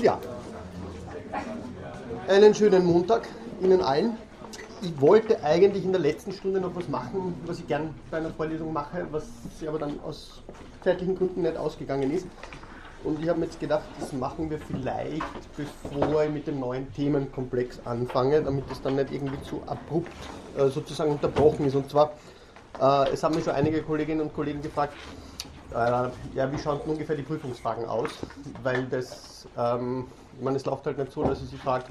Ja. Einen schönen Montag Ihnen allen. Ich wollte eigentlich in der letzten Stunde noch was machen, was ich gern bei einer Vorlesung mache, was aber dann aus zeitlichen Gründen nicht ausgegangen ist. Und ich habe mir jetzt gedacht, das machen wir vielleicht, bevor ich mit dem neuen Themenkomplex anfange, damit es dann nicht irgendwie zu abrupt äh, sozusagen unterbrochen ist. Und zwar, äh, es haben mich schon einige Kolleginnen und Kollegen gefragt, ja, wie schauen ungefähr die Prüfungsfragen aus? Weil das, ähm, ich meine, es läuft halt nicht so, dass ich sie fragt,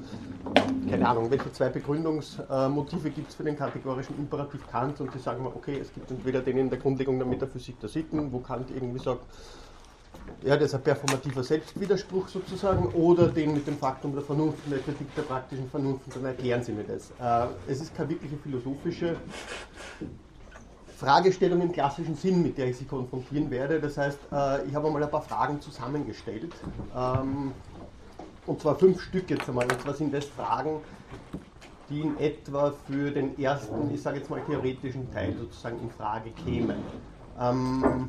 keine Ahnung, welche zwei Begründungsmotive gibt es für den kategorischen Imperativ Kant und die sagen mir, okay, es gibt entweder den in der Grundlegung der Metaphysik der Sitten, wo Kant irgendwie sagt, ja, das ist ein performativer Selbstwiderspruch sozusagen, oder den mit dem Faktum der Vernunft der Kritik der praktischen Vernunft, dann erklären Sie mir das. Äh, es ist keine wirkliche philosophische Fragestellung im klassischen Sinn, mit der ich Sie konfrontieren werde. Das heißt, äh, ich habe einmal ein paar Fragen zusammengestellt. Ähm, und zwar fünf Stück jetzt einmal. Und zwar sind das Fragen, die in etwa für den ersten, ich sage jetzt mal theoretischen Teil sozusagen in Frage kämen. Ähm,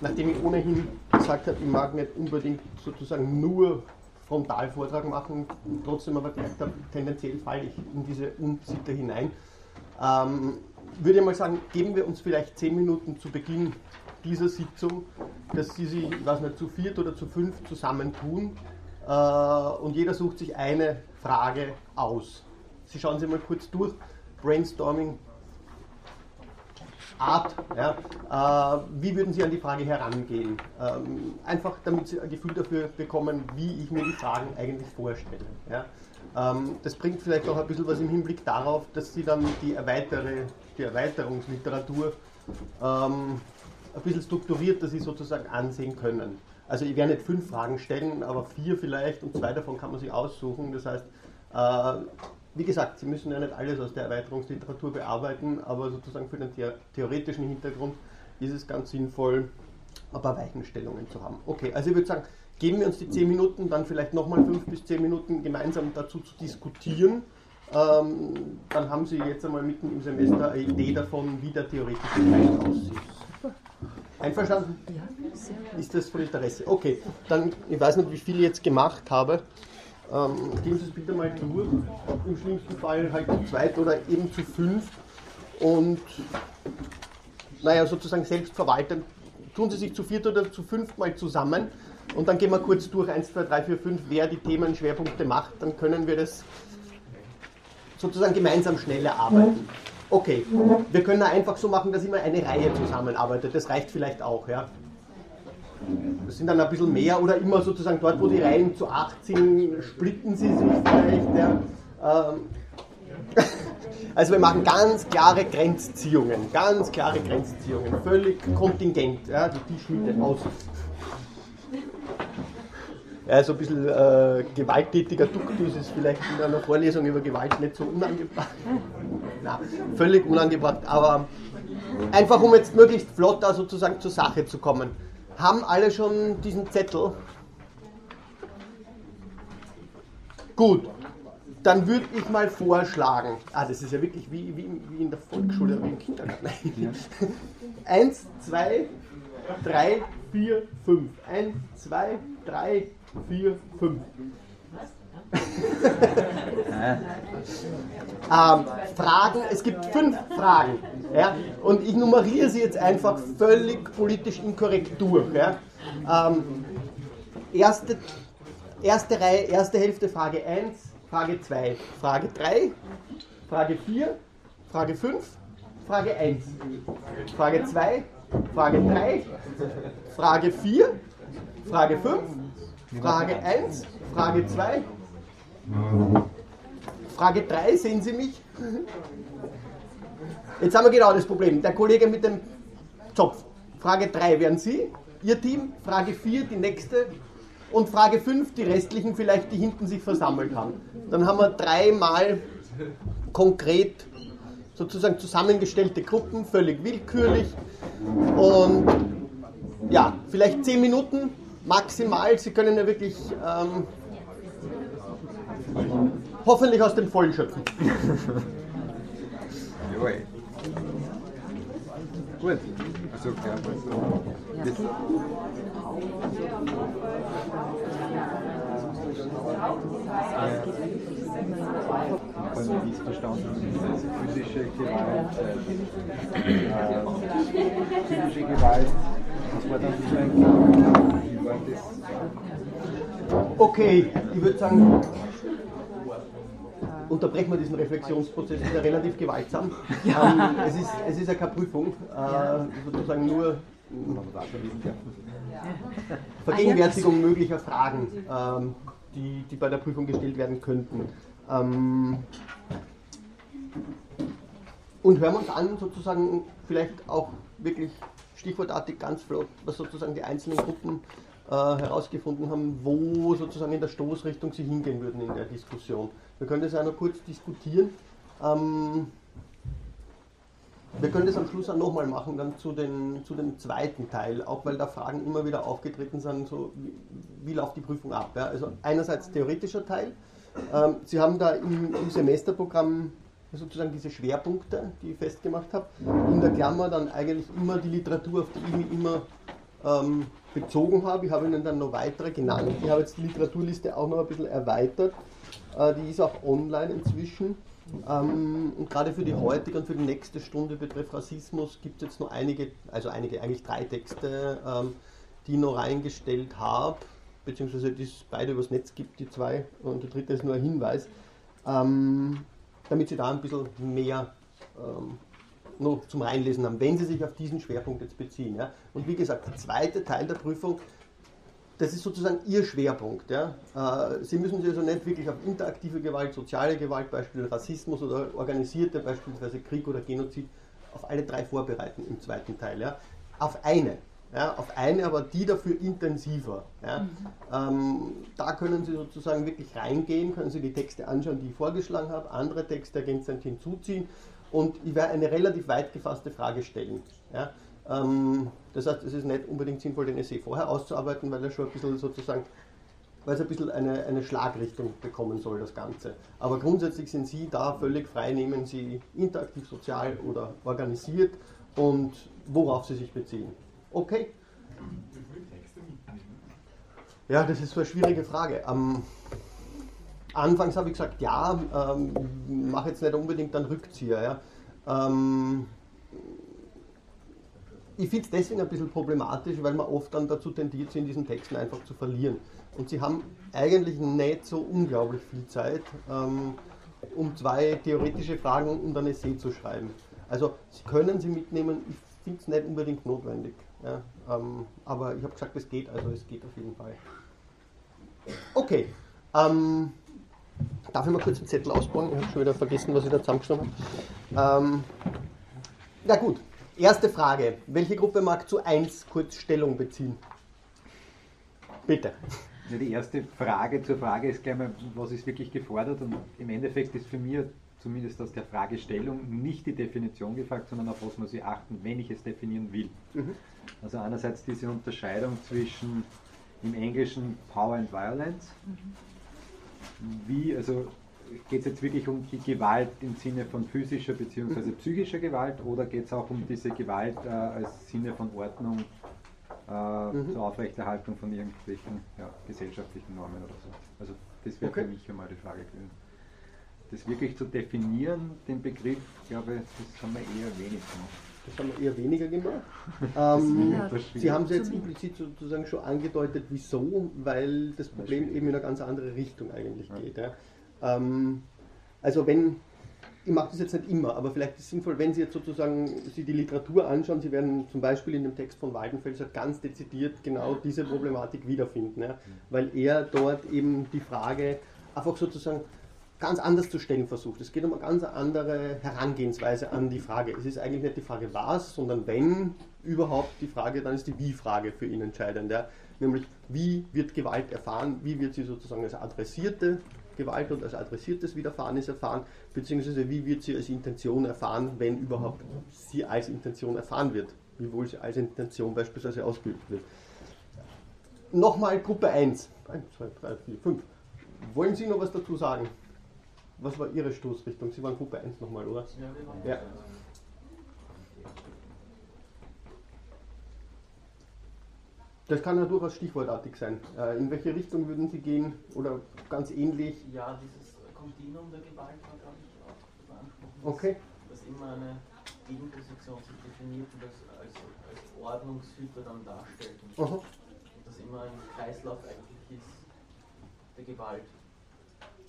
nachdem ich ohnehin gesagt habe, ich mag nicht unbedingt sozusagen nur Frontalvortrag machen, trotzdem aber gemerkt habe, tendenziell falle ich in diese Unsitte hinein. Ähm, würde ich mal sagen, geben wir uns vielleicht zehn Minuten zu Beginn dieser Sitzung, dass Sie sich, ich weiß nicht, zu viert oder zu fünf zusammentun äh, und jeder sucht sich eine Frage aus. Sie schauen sich mal kurz durch, Brainstorming, Art, ja, äh, wie würden Sie an die Frage herangehen? Ähm, einfach damit Sie ein Gefühl dafür bekommen, wie ich mir die Fragen eigentlich vorstelle. Ja. Ähm, das bringt vielleicht auch ein bisschen was im Hinblick darauf, dass Sie dann die, Erweitere, die Erweiterungsliteratur ähm, ein bisschen strukturierter Sie sozusagen ansehen können. Also ich werde nicht fünf Fragen stellen, aber vier vielleicht und zwei davon kann man sich aussuchen. Das heißt, äh, wie gesagt, Sie müssen ja nicht alles aus der Erweiterungsliteratur bearbeiten, aber sozusagen für den theoretischen Hintergrund ist es ganz sinnvoll, ein paar Weichenstellungen zu haben. Okay, also ich würde sagen, geben wir uns die 10 Minuten, dann vielleicht nochmal 5 bis 10 Minuten gemeinsam dazu zu diskutieren. Ähm, dann haben Sie jetzt einmal mitten im Semester eine Idee davon, wie der theoretische Teil aussieht. Einverstanden? Ist das von Interesse? Okay, dann, ich weiß nicht, wie viel ich jetzt gemacht habe. Ähm, gehen Sie es bitte mal durch. Im schlimmsten Fall halt zu zweit oder eben zu fünf. Und naja, sozusagen selbst verwalten. Tun Sie sich zu viert oder zu fünf mal zusammen und dann gehen wir kurz durch 1, 2, 3, 4, 5, wer die Themenschwerpunkte macht. Dann können wir das sozusagen gemeinsam schneller arbeiten. Okay, wir können einfach so machen, dass immer eine Reihe zusammenarbeitet. Das reicht vielleicht auch. Ja. Das sind dann ein bisschen mehr oder immer sozusagen dort, wo die Reihen zu 8 sind, splitten sie sich vielleicht. Ja. Ähm, also wir machen ganz klare Grenzziehungen, ganz klare Grenzziehungen, völlig kontingent, ja, die Tischmitte aus ja, so ein bisschen äh, gewalttätiger Duktus ist vielleicht in einer Vorlesung über Gewalt nicht so unangebracht. Na, völlig unangebracht, aber einfach um jetzt möglichst flott da sozusagen zur Sache zu kommen. Haben alle schon diesen Zettel? Gut, dann würde ich mal vorschlagen, ah, das ist ja wirklich wie, wie, wie in der Volksschule oder wie im Kindergarten. Eins, zwei, drei, vier, fünf. Eins, zwei, drei, vier, fünf. ähm, Fragen, es gibt fünf Fragen. Ja, und ich nummeriere sie jetzt einfach völlig politisch inkorrekt durch. Ja. Ähm, erste, erste Reihe, erste Hälfte Frage 1, Frage 2, Frage 3, Frage 4, Frage 5, Frage 1, Frage 2, Frage 3, Frage 4, Frage 5, Frage 1, Frage 2. Frage 3, sehen Sie mich? Jetzt haben wir genau das Problem. Der Kollege mit dem Zopf. Frage 3 wären Sie, Ihr Team. Frage 4 die nächste. Und Frage 5 die restlichen vielleicht, die hinten sich versammelt haben. Dann haben wir dreimal konkret sozusagen zusammengestellte Gruppen, völlig willkürlich. Und ja, vielleicht 10 Minuten maximal, sie können ja wirklich ähm, hoffentlich aus dem Vollen schöpfen. Gut. Also, klar. Das von dies verstanden physische Gewalt, äh, physische Gewalt Okay, ich würde sagen, unterbrechen wir diesen Reflexionsprozess, ist ja relativ gewaltsam. Ähm, es, ist, es ist ja. keine Prüfung, äh, sozusagen nur Vergegenwärtigung möglicher Fragen, ähm, die, die bei der Prüfung gestellt werden könnten. Ähm, und hören wir uns an, sozusagen vielleicht auch wirklich stichwortartig ganz flott, was sozusagen die einzelnen Gruppen äh, herausgefunden haben, wo sozusagen in der Stoßrichtung sie hingehen würden in der Diskussion. Wir können das auch noch kurz diskutieren. Ähm, wir können das am Schluss auch nochmal machen, dann zu, den, zu dem zweiten Teil, auch weil da Fragen immer wieder aufgetreten sind, so wie, wie läuft die Prüfung ab. Ja? Also einerseits theoretischer Teil. Ähm, Sie haben da im, im, Semesterprogramm sozusagen diese Schwerpunkte, die ich festgemacht habe. In der Klammer dann eigentlich immer die Literatur, auf die ich mich immer ähm, bezogen habe. Ich habe Ihnen dann noch weitere genannt. Ich habe jetzt die Literaturliste auch noch ein bisschen erweitert. Äh, die ist auch online inzwischen. Ähm, und gerade für die heutige und für die nächste Stunde betreff Rassismus gibt es jetzt noch einige, also einige, eigentlich drei Texte, ähm, die ich noch reingestellt habe, beziehungsweise die es beide übers Netz gibt, die zwei, und der dritte ist nur ein Hinweis, ähm, damit Sie da ein bisschen mehr ähm, noch zum Reinlesen haben, wenn Sie sich auf diesen Schwerpunkt jetzt beziehen. Ja. Und wie gesagt, der zweite Teil der Prüfung das ist sozusagen Ihr Schwerpunkt. Ja? Äh, Sie müssen sich also nicht wirklich auf interaktive Gewalt, soziale Gewalt, beispielsweise Rassismus oder organisierte, beispielsweise Krieg oder Genozid, auf alle drei vorbereiten im zweiten Teil. Ja? Auf eine. Ja, auf eine, aber die dafür intensiver. Ja. Mhm. Ähm, da können Sie sozusagen wirklich reingehen, können Sie die Texte anschauen, die ich vorgeschlagen habe, andere Texte ergänzend hinzuziehen und ich werde eine relativ weit gefasste Frage stellen. Ja. Ähm, das heißt, es ist nicht unbedingt sinnvoll, den Essay vorher auszuarbeiten, weil er schon ein bisschen sozusagen, weil es ein bisschen eine, eine Schlagrichtung bekommen soll, das Ganze. Aber grundsätzlich sind Sie da völlig frei, nehmen Sie interaktiv, sozial oder organisiert und worauf Sie sich beziehen. Okay? Ja, das ist so eine schwierige Frage. Am Anfangs habe ich gesagt, ja, ähm, mache jetzt nicht unbedingt einen Rückzieher. Ja. Ähm, ich finde es deswegen ein bisschen problematisch, weil man oft dann dazu tendiert, sie in diesen Texten einfach zu verlieren. Und sie haben eigentlich nicht so unglaublich viel Zeit, ähm, um zwei theoretische Fragen und ein Essay zu schreiben. Also sie können sie mitnehmen, ich finde es nicht unbedingt notwendig. Ja, ähm, aber ich habe gesagt, es geht, also es geht auf jeden Fall. Okay. Ähm, darf ich mal kurz den Zettel ausbauen? Ich habe schon wieder vergessen, was ich da zusammengeschrieben habe. Ähm, na gut, Erste Frage. Welche Gruppe mag zu 1 kurz Stellung beziehen? Bitte. Ja, die erste Frage zur Frage ist gleich mal, was ist wirklich gefordert? Und im Endeffekt ist für mich zumindest aus der Fragestellung nicht die Definition gefragt, sondern auf was muss ich achten, wenn ich es definieren will. Mhm. Also einerseits diese Unterscheidung zwischen im Englischen Power and Violence. Mhm. Wie, also geht es jetzt wirklich um die Gewalt im Sinne von physischer bzw. psychischer Gewalt oder geht es auch um diese Gewalt äh, als Sinne von Ordnung äh, mhm. zur Aufrechterhaltung von irgendwelchen ja, gesellschaftlichen Normen oder so? Also das wäre okay. für mich einmal die Frage gewesen. Das wirklich zu definieren, den Begriff, glaube ich, das haben wir eher wenig gemacht. Das haben wir eher weniger gemacht. ähm, Sie haben es jetzt implizit sozusagen schon angedeutet, wieso, weil das Problem eben in eine ganz andere Richtung eigentlich geht. Ja. Ähm, also wenn, ich mache das jetzt nicht immer, aber vielleicht ist es sinnvoll, wenn Sie jetzt sozusagen Sie die Literatur anschauen, Sie werden zum Beispiel in dem Text von Waldenfelser ganz dezidiert genau diese Problematik wiederfinden, ja, weil er dort eben die Frage einfach sozusagen ganz anders zu stellen versucht. Es geht um eine ganz andere Herangehensweise an die Frage. Es ist eigentlich nicht die Frage was, sondern wenn überhaupt die Frage, dann ist die Wie-Frage für ihn entscheidend. Ja. Nämlich, wie wird Gewalt erfahren, wie wird sie sozusagen als adressierte Gewalt und als adressiertes Widerfahrenes erfahren, beziehungsweise wie wird sie als Intention erfahren, wenn überhaupt sie als Intention erfahren wird, wiewohl sie als Intention beispielsweise ausgeübt wird. Nochmal Gruppe 1. 1, 2, 3, 4, 5. Wollen Sie noch was dazu sagen? Was war Ihre Stoßrichtung? Sie waren Gruppe 1 nochmal, oder? Ja. Das kann ja durchaus stichwortartig sein. Äh, in welche Richtung würden Sie gehen oder ganz ähnlich? Ja, dieses Kontinuum der Gewalt war, glaube ich, Okay. Dass immer eine Gegenposition sich definiert und das als, als Ordnungshüter dann darstellt. Und Aha. dass immer ein Kreislauf eigentlich ist der Gewalt.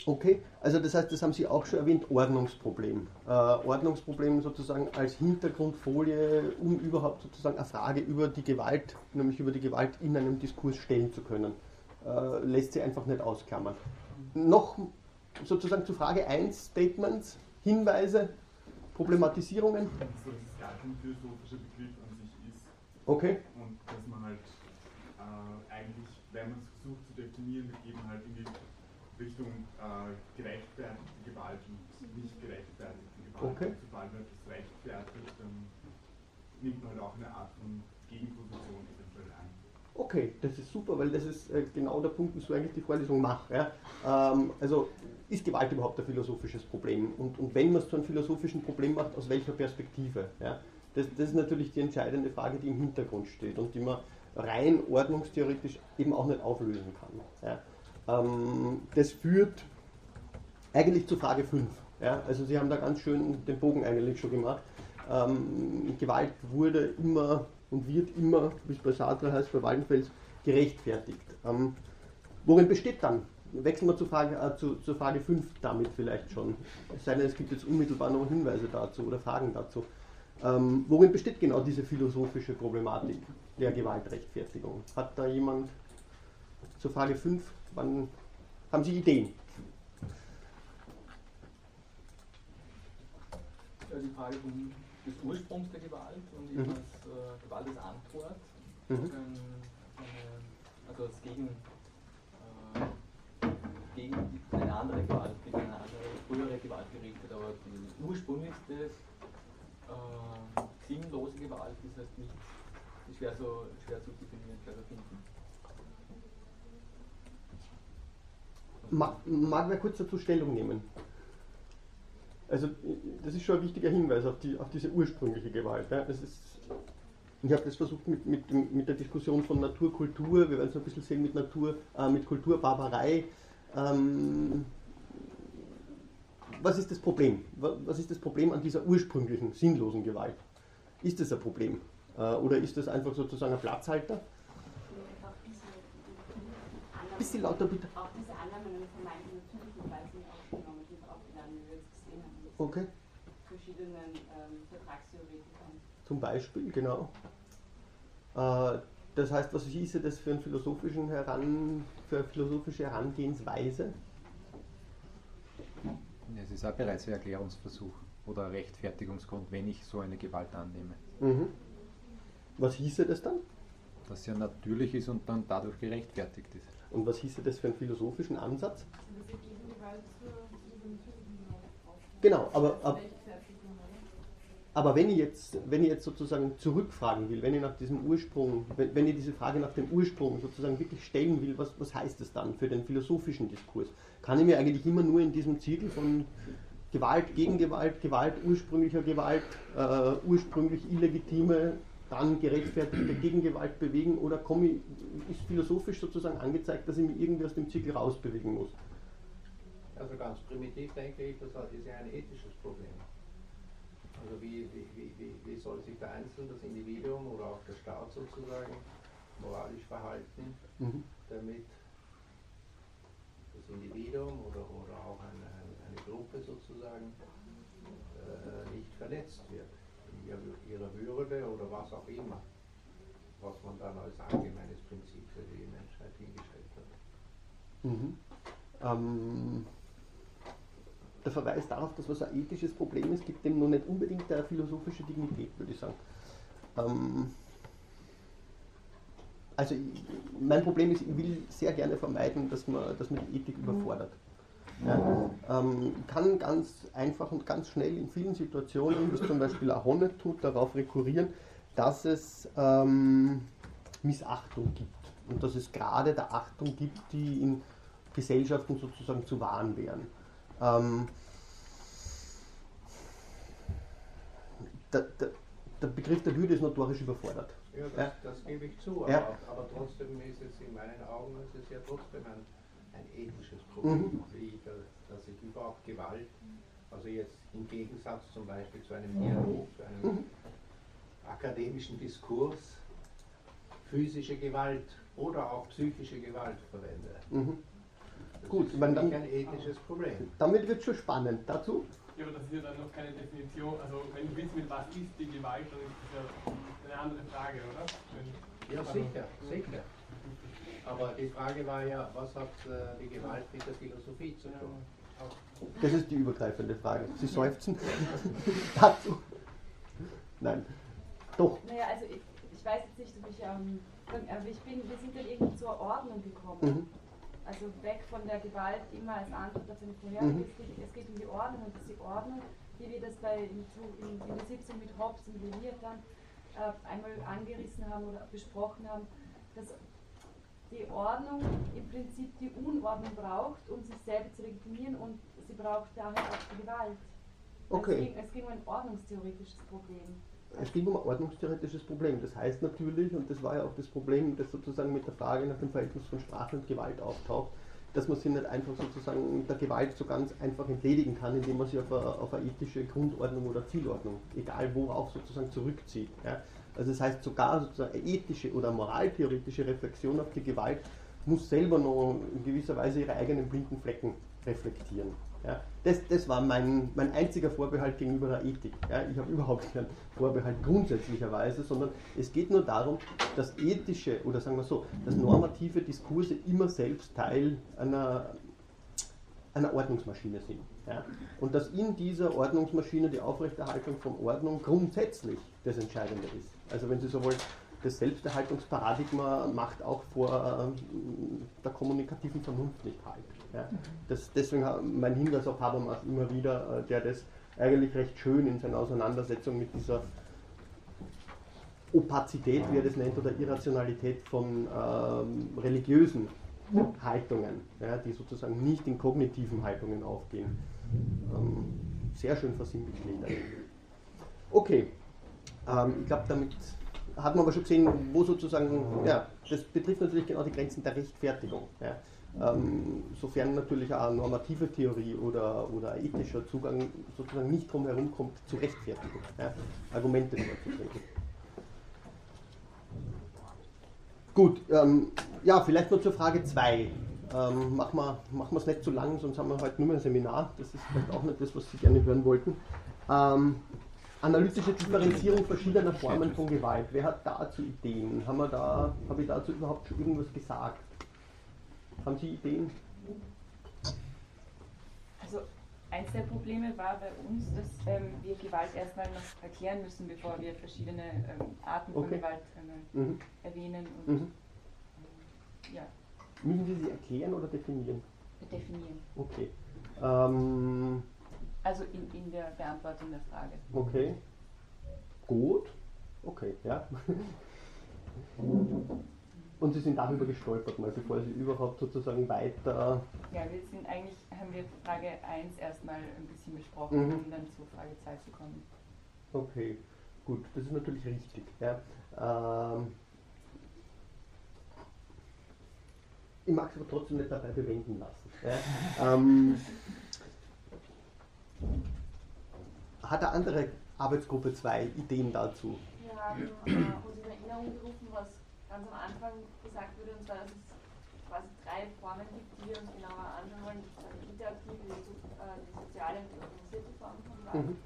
Okay, also das heißt, das haben Sie auch schon erwähnt, Ordnungsproblem. Äh, Ordnungsproblem sozusagen als Hintergrundfolie, um überhaupt sozusagen eine Frage über die Gewalt, nämlich über die Gewalt in einem Diskurs stellen zu können. Äh, lässt sie einfach nicht ausklammern. Noch sozusagen zu Frage 1 Statements, Hinweise, Problematisierungen. dass es gar kein philosophischer Begriff an sich ist Okay, und dass man halt äh, eigentlich, wenn man es versucht zu definieren, man halt in die Richtung äh, gerechtfertigte Gewalt und nicht gerechtfertigte Gewalt. Okay. Sobald man etwas rechtfertigt, dann nimmt man halt auch eine Art von Gegenposition eventuell ein. okay, das ist super, weil das ist äh, genau der Punkt, ich eigentlich die Vorlesung mache. Ja? Ähm, also ist Gewalt überhaupt ein philosophisches Problem? Und, und wenn man es zu einem philosophischen Problem macht, aus welcher Perspektive? Ja? Das, das ist natürlich die entscheidende Frage, die im Hintergrund steht und die man rein ordnungstheoretisch eben auch nicht auflösen kann. Ja? Ähm, das führt eigentlich zu Frage 5. Ja? Also Sie haben da ganz schön den Bogen eigentlich schon gemacht. Ähm, Gewalt wurde immer und wird immer, wie es bei Sartre heißt, bei Waldenfels, gerechtfertigt. Ähm, worin besteht dann? Wechseln wir zur Frage, äh, zu, zur Frage 5 damit vielleicht schon. Es sei denn, es gibt jetzt unmittelbar noch Hinweise dazu oder Fragen dazu. Ähm, worin besteht genau diese philosophische Problematik der Gewaltrechtfertigung? Hat da jemand zur Frage 5, wann haben Sie Ideen? Ja, die Frage vom, des Ursprungs der Gewalt und eben Mhm. als äh, Gewalt als Antwort. Mhm. eine, also als gegen, äh, gegen eine andere Gewalt, gegen eine andere frühere Gewalt gerichtet, aber die ursprünglichste äh, sinnlose Gewalt ist halt nicht ist schwer, so, schwer zu definieren, schwer zu finden. Mag, mag wer kurz dazu Stellung nehmen? Also das ist schon ein wichtiger Hinweis auf, die, auf diese ursprüngliche Gewalt. Ja. Das ist, ich habe das versucht mit, mit, mit der Diskussion von Naturkultur, wir werden es ein bisschen sehen mit Natur, äh, mit Kulturbarbarei. Ähm, was ist das Problem? Wa- Was ist das Problem an dieser ursprünglichen, sinnlosen Gewalt? Ist das ein Problem? Äh, oder ist das einfach sozusagen ein Platzhalter? Auch diese Annahmen- Bisschen lauter bitte. Auch diese Annahmen vermeintlich natürlichen Gewalt sind aufgenommen, sind aufgenommen, wie wir jetzt gesehen haben, Okay. verschiedenen ähm, Vertragstheoretikern. Zum Beispiel, genau. Äh, das heißt, was hieße das für, einen philosophischen Heran, für eine philosophische Herangehensweise? Es ist auch bereits ein Erklärungsversuch oder ein Rechtfertigungsgrund, wenn ich so eine Gewalt annehme. Mhm. Was hieße das dann? Dass sie ja natürlich ist und dann dadurch gerechtfertigt ist. Und was hieße das für einen philosophischen Ansatz? Gegengewalt aufstellen. Genau, aber- aber-? Aber wenn ich jetzt, wenn ich jetzt sozusagen zurückfragen will, wenn ich nach diesem Ursprung, wenn, wenn ich diese Frage nach dem Ursprung sozusagen wirklich stellen will, was, was heißt das dann für den philosophischen Diskurs? Kann ich mir eigentlich immer nur in diesem Zirkel von Gewalt gegen Gewalt, Gewalt ursprünglicher Gewalt, äh, ursprünglich illegitime, dann gerechtfertigte Gegengewalt bewegen oder komme ich, ist philosophisch sozusagen angezeigt, dass ich mich irgendwie aus dem Zirkel rausbewegen muss? Also ganz primitiv denke ich, das ist ja ein ethisches Problem. Also wie, wie, wie, wie, soll sich der Einzelne, das Individuum oder auch der Staat sozusagen moralisch verhalten, Mhm. damit das Individuum oder, oder auch eine, eine Gruppe sozusagen äh, nicht verletzt wird ihrer, ihrer Würde oder was auch immer, was man dann als allgemeines Prinzip für die Menschheit hingestellt hat. Mhm. Ähm, der Verweis darauf, dass was ein ethisches Problem ist, gibt dem noch nicht unbedingt eine philosophische Dignität, würde ich sagen. Ähm, also ich, mein Problem ist, ich will sehr gerne vermeiden, dass man, dass man die Ethik überfordert. Ja, ähm, kann ganz einfach und ganz schnell in vielen Situationen, wie es zum Beispiel auch Honnet tut, darauf rekurrieren, dass es ähm, Missachtung gibt. Und dass es gerade der Achtung gibt, die in Gesellschaften sozusagen zu wahren wären. Ähm, der, der, der Begriff der Würde ist notorisch überfordert. Ja, das, Ja. das gebe ich zu, Ja. aber, aber trotzdem ist es in meinen Augen ist es ja trotzdem ein, ein ethisches Problem, Mhm. wie, da- dass ich überhaupt Gewalt Also jetzt im Gegensatz zum Beispiel zu einem Dialog, zu einem Mhm. akademischen Diskurs, physische Gewalt oder auch psychische Gewalt verwende. Mhm. Das Gut, mich dann- ein ethisches Problem. Damit wird es schon spannend. Dazu? Ja, aber das ist ja dann noch keine Definition. Also, wenn du willst, mit was ist die Gewalt, dann ist das ja eine andere Frage, oder? Wenn, Ja, sicher, sicher. Aber die Frage war ja, was hat äh, die Gewalt mit der Philosophie zu tun? Das ist die übergreifende Frage. Sie seufzen? Dazu? Nein. Doch. Naja, also ich, ich weiß jetzt nicht, ob ich, ähm, von- aber ich bin, wir sind dann irgendwie zur Ordnung gekommen. Mhm. Also weg von der Gewalt immer als Antwort auf eine Vorherige. Mhm. Es, geht, es geht um die Ordnung und diese Ordnung, wie wir das bei, in, in, in der Sitzung mit Hobbes und Leviathan äh, einmal angerissen haben oder besprochen haben, dass die Ordnung im Prinzip die Unordnung braucht, um sich selber zu legitimieren und sie braucht daher auch die Gewalt. Okay. Es, ging, es ging um ein ordnungstheoretisches Problem. Es ging um ein ordnungstheoretisches Problem. Das heißt natürlich, und das war ja auch das Problem, das sozusagen mit der Frage nach dem Verhältnis von Sprache und Gewalt auftaucht, dass man sie nicht einfach sozusagen mit der Gewalt so ganz einfach entledigen kann, indem man sie auf eine, auf eine ethische Grundordnung oder Zielordnung, egal worauf sozusagen zurückzieht. Ja. Also das heißt sogar sozusagen eine ethische oder moraltheoretische Reflexion auf die Gewalt muss selber noch in gewisser Weise ihre eigenen blinden Flecken reflektieren. Ja, das, das war mein, mein einziger Vorbehalt gegenüber der Ethik. Ja, ich habe überhaupt keinen Vorbehalt grundsätzlicherweise, sondern es geht nur darum, dass ethische oder sagen wir so, dass normative Diskurse immer selbst Teil einer, einer Ordnungsmaschine sind. Ja? Und dass in dieser Ordnungsmaschine die Aufrechterhaltung von Ordnung grundsätzlich das Entscheidende ist. Also wenn Sie so wollen, das Selbsterhaltungsparadigma macht auch vor ähm, der kommunikativen Vernunft nicht halt. Ja? Das, deswegen mein Hinweis auf Habermas immer wieder, äh, der das eigentlich recht schön in seiner Auseinandersetzung mit dieser Opazität, wie er das nennt, oder Irrationalität von ähm, religiösen Haltungen, ja, die sozusagen nicht in kognitiven Haltungen aufgehen. Ähm, sehr schön versinnbildlicht eigentlich. Okay, ähm, ich glaube, damit hat man aber schon gesehen, wo sozusagen, ja, das betrifft natürlich genau die Grenzen der Rechtfertigung. Ja. Ähm, sofern natürlich auch normative Theorie oder, oder ethischer Zugang sozusagen nicht drum herum kommt, zu rechtfertigen, ja, Argumente vorzubringen. Gut, ähm, ja, vielleicht noch zur Frage 2. Ähm, machen wir machen es nicht zu lang, sonst haben wir heute nur mehr ein Seminar. Das ist vielleicht auch nicht das, was Sie gerne hören wollten. Ähm, analytische Differenzierung verschiedener Formen von Gewalt. Wer hat dazu Ideen? Haben wir da, habe ich dazu überhaupt schon irgendwas gesagt? Haben Sie Ideen? Also eins der Probleme war bei uns, dass ähm, wir Gewalt erstmal noch erklären müssen, bevor wir verschiedene ähm, Arten von Okay. Gewalt einmal Mhm. erwähnen und Mhm. ähm, ja, Müssen Sie sie erklären oder definieren? definieren. Okay. Also in, in der Beantwortung der Frage. okay. Gut. Okay, ja. Und Sie sind darüber gestolpert, mal bevor Sie überhaupt sozusagen weiter. Ja, wir sind eigentlich, haben wir Frage 1 erstmal ein bisschen besprochen, Mhm. um dann zu Frage 2 zu kommen. Okay, gut, das ist natürlich richtig. Ja. Ähm, ich mag es aber trotzdem nicht dabei bewenden lassen. Ja. Ähm, hat eine andere Arbeitsgruppe 2 Ideen dazu? Wir haben äh, uns in Erinnerung gerufen, was ganz am Anfang gesagt wurde, und zwar, dass es quasi drei Formen gibt, die wir uns genauer anschauen wollen. Das ist die interaktive, die, äh, die soziale und die organisierte Form von Gewalt. Mhm.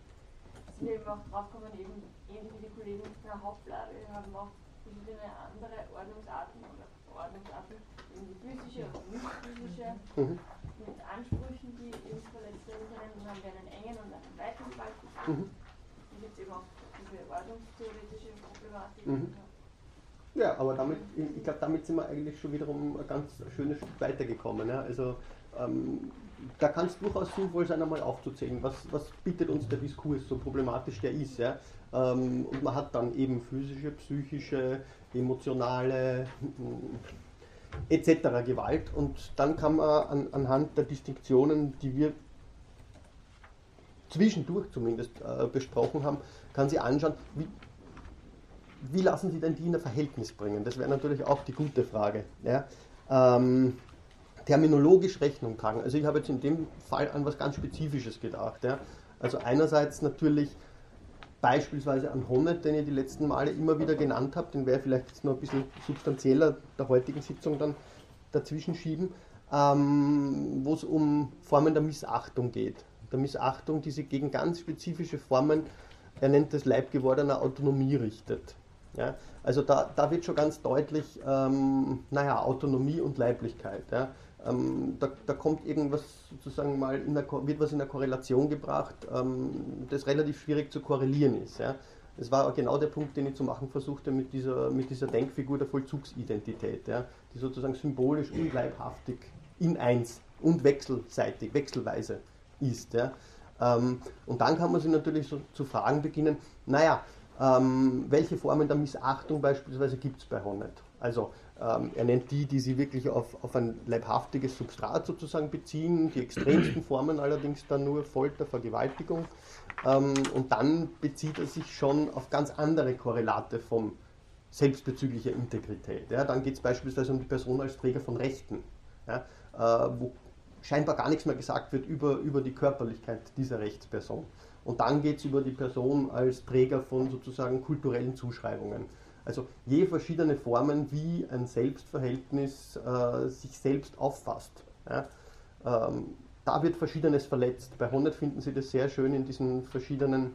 Sind eben auch drauf gekommen, eben ähnlich wie die Kollegen der Hauptlage, wir haben auch verschiedene andere Ordnungsarten oder Ordnungsarten, eben die physische und nicht physische, Mhm. mit Ansprüchen, die eben verletzt werden können. Dann haben wir einen engen und einen weiten Gewaltbegriff. Mhm. Gibt es eben auch diese ordnungstheoretische Problematik. Mhm. Ja, aber damit, ich glaube, damit sind wir eigentlich schon wiederum ein ganz schönes Stück weitergekommen. Ja? Also ähm, da kann es durchaus sinnvoll sein, einmal aufzuzählen, was, was bietet uns der Diskurs, so problematisch der ist. Ja? Ähm, und man hat dann eben physische, psychische, emotionale etc. Gewalt und dann kann man an, anhand der Distinktionen, die wir zwischendurch zumindest äh, besprochen haben, kann sie anschauen, wie, wie lassen Sie denn die in ein Verhältnis bringen? Das wäre natürlich auch die gute Frage. Ja? Ähm, terminologisch Rechnung tragen. Also ich habe jetzt in dem Fall an was ganz Spezifisches gedacht. Ja. Also einerseits natürlich beispielsweise an Honnet, den ich die letzten Male immer wieder genannt habe, den wäre vielleicht jetzt noch ein bisschen substanzieller der heutigen Sitzung dann dazwischen schieben, ähm, wo es um Formen der Missachtung geht. Der Missachtung, die sich gegen ganz spezifische Formen, er nennt es leibgewordener Autonomie richtet. Ja? Also da, da wird schon ganz deutlich, ähm, naja, Autonomie und Leiblichkeit. Ja? Ähm, da, da, kommt irgendwas sozusagen mal, in der, wird was in der Korrelation gebracht, ähm, das relativ schwierig zu korrelieren ist. Ja? Das war genau der Punkt, den ich zu machen versuchte mit dieser, mit dieser Denkfigur der Vollzugsidentität, ja? die sozusagen symbolisch und leibhaftig in eins und wechselseitig, wechselweise ist. Ja? Ähm, und dann kann man sich natürlich so zu fragen beginnen, naja, ähm, welche Formen der Missachtung beispielsweise gibt es bei Honnet? Also ähm, er nennt die, die sie wirklich auf, auf ein leibhaftiges Substrat sozusagen beziehen, die extremsten Formen allerdings dann nur Folter, Vergewaltigung. Ähm, und dann bezieht er sich schon auf ganz andere Korrelate von selbstbezüglicher Integrität. Ja, dann geht es beispielsweise um die Person als Träger von Rechten, ja, äh, wo scheinbar gar nichts mehr gesagt wird über, über die Körperlichkeit dieser Rechtsperson. Und dann geht es über die Person als Träger von sozusagen kulturellen Zuschreibungen. Also je verschiedene Formen, wie ein Selbstverhältnis äh, sich selbst auffasst. Ja? Ähm, da wird Verschiedenes verletzt. Bei Honnet finden Sie das sehr schön in diesen verschiedenen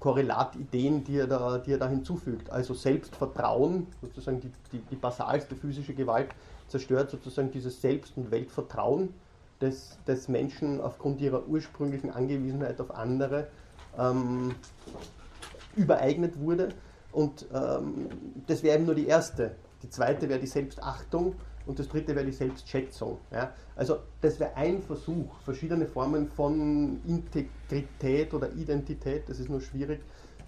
Korrelatideen, die er da, die er da hinzufügt. Also Selbstvertrauen, sozusagen die, die, die basalste physische Gewalt, zerstört sozusagen dieses Selbst- und Weltvertrauen des, des Menschen aufgrund ihrer ursprünglichen Angewiesenheit auf andere ähm, übereignet wurde. Und ähm, das wäre eben nur die erste. Die zweite wäre die Selbstachtung und das dritte wäre die Selbstschätzung. Ja? Also das wäre ein Versuch, verschiedene Formen von Integrität oder Identität, das ist nur schwierig,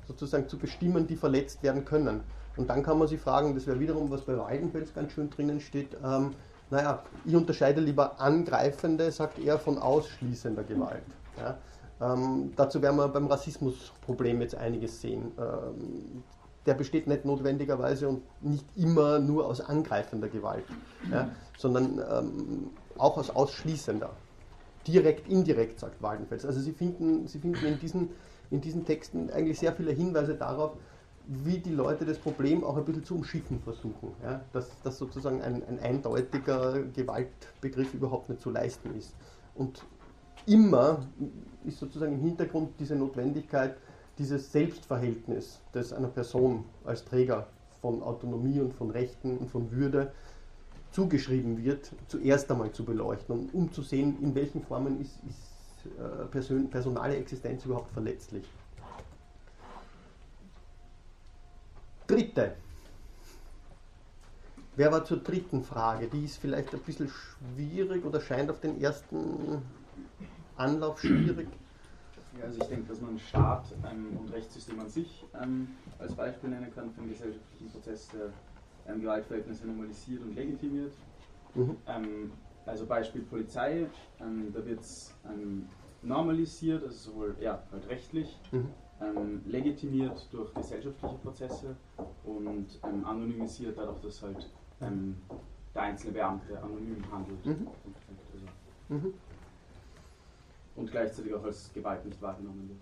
sozusagen zu bestimmen, die verletzt werden können. Und dann kann man sich fragen, das wäre wiederum, was bei Weidenfels ganz schön drinnen steht, ähm, naja, ich unterscheide lieber angreifende, sagt er, von ausschließender Gewalt. Ja. Ähm, dazu werden wir beim Rassismusproblem jetzt einiges sehen. Ähm, der besteht nicht notwendigerweise und nicht immer nur aus angreifender Gewalt, ja, sondern ähm, auch aus ausschließender. Direkt, indirekt, sagt Waldenfels. Also Sie finden, Sie finden in, diesen, in diesen Texten eigentlich sehr viele Hinweise darauf, wie die Leute das Problem auch ein bisschen zu umschiffen versuchen. Ja? Dass, dass sozusagen ein, ein eindeutiger Gewaltbegriff überhaupt nicht zu leisten ist. Und immer ist sozusagen im Hintergrund diese Notwendigkeit, dieses Selbstverhältnis, das einer Person als Träger von Autonomie und von Rechten und von Würde zugeschrieben wird, zuerst einmal zu beleuchten, um zu sehen, in welchen Formen ist, ist äh, Person, personale Existenz überhaupt verletzlich. Dritte. Wer war zur dritten Frage? Die ist vielleicht ein bisschen schwierig oder scheint auf den ersten Anlauf schwierig. Ja, also ich denke, dass man Staat ähm, und Rechtssystem an sich ähm, als Beispiel nennen kann für einen gesellschaftlichen Prozess, der ähm, Gewaltverhältnisse normalisiert und legitimiert. Mhm. Ähm, also Beispiel Polizei, ähm, da wird es ähm, normalisiert, also sowohl ja, halt rechtlich, mhm ähm, legitimiert durch gesellschaftliche Prozesse und ähm, anonymisiert dadurch, dass halt ähm, der einzelne Beamte anonym handelt. Mhm. Also mhm. Und gleichzeitig auch als Gewalt nicht wahrgenommen wird.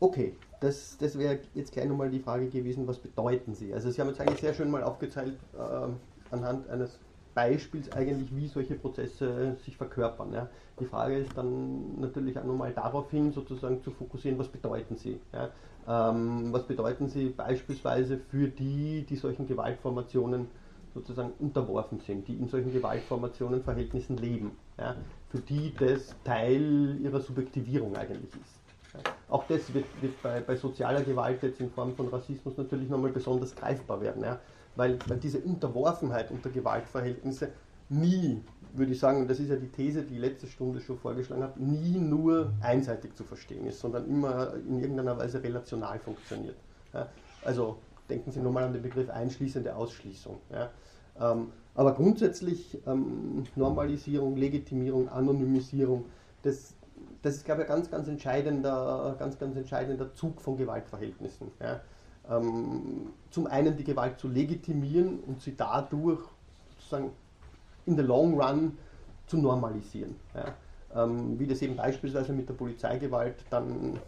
Okay, das, das wäre jetzt gleich nochmal die Frage gewesen, was bedeuten sie? Also Sie haben jetzt eigentlich sehr schön mal aufgezeigt äh, anhand eines Beispiels eigentlich, wie solche Prozesse sich verkörpern. Ja. Die Frage ist dann natürlich auch nochmal darauf hin, sozusagen zu fokussieren, was bedeuten sie. Ja. Ähm, was bedeuten sie beispielsweise für die, die solchen Gewaltformationen sozusagen unterworfen sind, die in solchen Gewaltformationen Verhältnissen leben, ja, für die das Teil ihrer Subjektivierung eigentlich ist. Ja. Auch das wird, wird bei, bei, sozialer Gewalt jetzt in Form von Rassismus natürlich nochmal besonders greifbar werden. Ja weil, weil diese Unterworfenheit unter Gewaltverhältnisse nie, würde ich sagen, und das ist ja die These, die ich letzte Stunde schon vorgeschlagen habe, nie nur einseitig zu verstehen ist, sondern immer in irgendeiner Weise relational funktioniert. Ja, also denken Sie nochmal an den Begriff einschließende Ausschließung. Ja. Ähm, aber grundsätzlich ähm, Normalisierung, Legitimierung, Anonymisierung, das, das ist, glaube ich, ein ganz, ganz entscheidender, ganz, ganz entscheidender Zug von Gewaltverhältnissen. Ja ähm, zum einen die Gewalt zu legitimieren und sie dadurch sozusagen in the long run zu normalisieren. Ja. Ähm, wie das eben beispielsweise mit der Polizeigewalt dann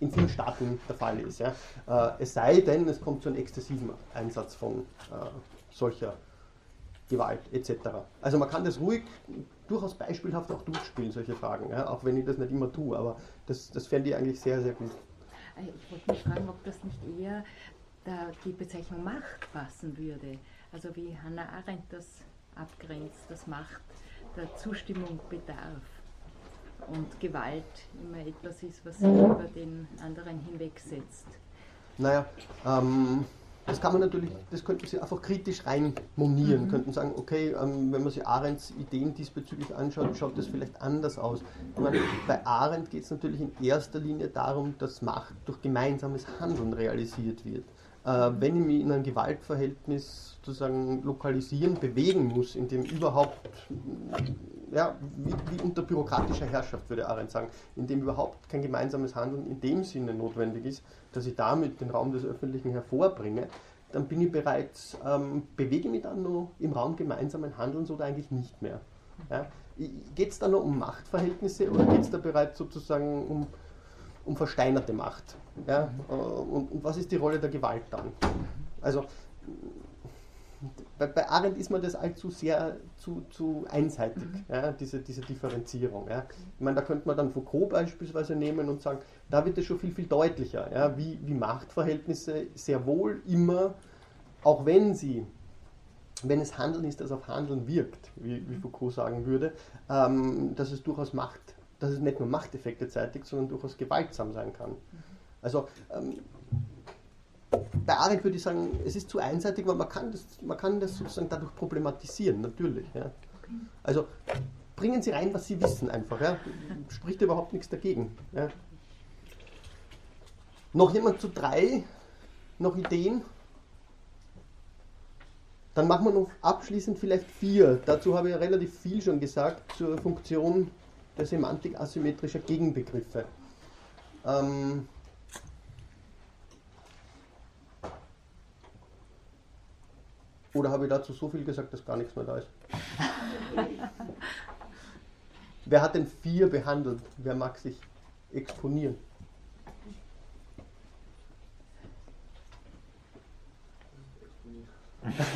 in vielen Staaten der Fall ist. Ja. Äh, es sei denn, es kommt zu einem exzessiven Einsatz von äh, solcher Gewalt etc. Also man kann das ruhig durchaus beispielhaft auch durchspielen, solche Fragen, ja, auch wenn ich das nicht immer tue, aber das, das fände ich eigentlich sehr, sehr gut. Äh, ich wollte mich fragen, ob das nicht eher da die Bezeichnung Macht passen würde. Also wie Hannah Arendt das abgrenzt, dass Macht der Zustimmung bedarf und Gewalt immer etwas ist, was sich über den anderen hinwegsetzt. Naja, ähm, das kann man natürlich, das könnten Sie einfach kritisch rein monieren, mhm. könnten sagen, okay, ähm, wenn man sich Arendts Ideen diesbezüglich anschaut, schaut das vielleicht anders aus. Meine, bei Arendt geht es natürlich in erster Linie darum, dass Macht durch gemeinsames Handeln realisiert wird. Äh, wenn ich mich in einem Gewaltverhältnis sozusagen lokalisieren, bewegen muss, in dem überhaupt, ja, wie, wie, unter bürokratischer Herrschaft würde Arendt sagen, in dem überhaupt kein gemeinsames Handeln in dem Sinne notwendig ist, dass ich damit den Raum des Öffentlichen hervorbringe, dann bin ich bereits, ähm, bewege mich dann noch im Raum gemeinsamen Handelns oder eigentlich nicht mehr. Ja? Geht es da noch um Machtverhältnisse oder geht es da bereits sozusagen um, um versteinerte Macht? Ja? Äh, und, und was ist die Rolle der Gewalt dann? Also bei, bei Arendt ist man das allzu sehr zu, zu einseitig, mhm. ja, diese, diese Differenzierung. Ja. Ich meine, da könnte man dann Foucault beispielsweise nehmen und sagen, da wird es schon viel, viel deutlicher, ja, wie, wie Machtverhältnisse sehr wohl immer, auch wenn sie, wenn es Handeln ist, das auf Handeln wirkt, wie, wie Foucault sagen würde, ähm, dass es durchaus Macht, dass es nicht nur Machteffekte zeitigt, sondern durchaus gewaltsam sein kann. Mhm. Also ähm, bei Arendt würde ich sagen, es ist zu einseitig, weil man kann das, man kann das sozusagen dadurch problematisieren, natürlich. Ja. Also bringen Sie rein, was Sie wissen einfach. Ja. Spricht überhaupt nichts dagegen. Ja. Noch jemand zu drei? Noch Ideen? Dann machen wir noch abschließend vielleicht vier. Dazu habe ich ja relativ viel schon gesagt zur Funktion der Semantik asymmetrischer Gegenbegriffe. Ähm, Oder habe ich dazu so viel gesagt, dass gar nichts mehr da ist? Wer hat denn vier behandelt? Wer mag sich exponieren?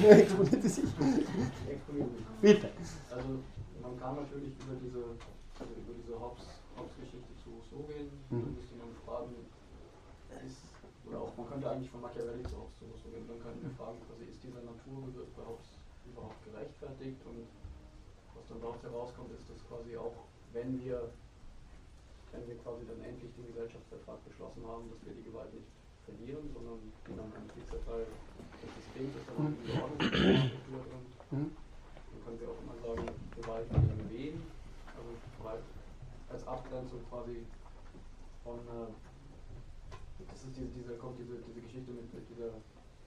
Exponiert sie sich? Bitte. Also man kann natürlich über diese, über diese Hobbes-Geschichte zu so gehen. Mhm. Dann müsste man fragen, ist, oder auch man könnte eigentlich von Machiavelli zu Hobbes zu so gehen. Dann könnten wir fragen, Naturbegriff bei Hobbes überhaupt gerechtfertigt und was dann daraus herauskommt, ist, dass quasi auch, wenn wir, wenn wir quasi dann endlich den Gesellschaftsvertrag beschlossen haben, dass wir die Gewalt nicht verlieren, sondern dann ein fixer Teil des Systems ist dann auch in die Ordnung drin. Dann können wir auch immer sagen, Gewalt gegen wen, also Gewalt als Abgrenzung quasi von, äh, das ist diese, diese, kommt diese, diese Geschichte mit, mit dieser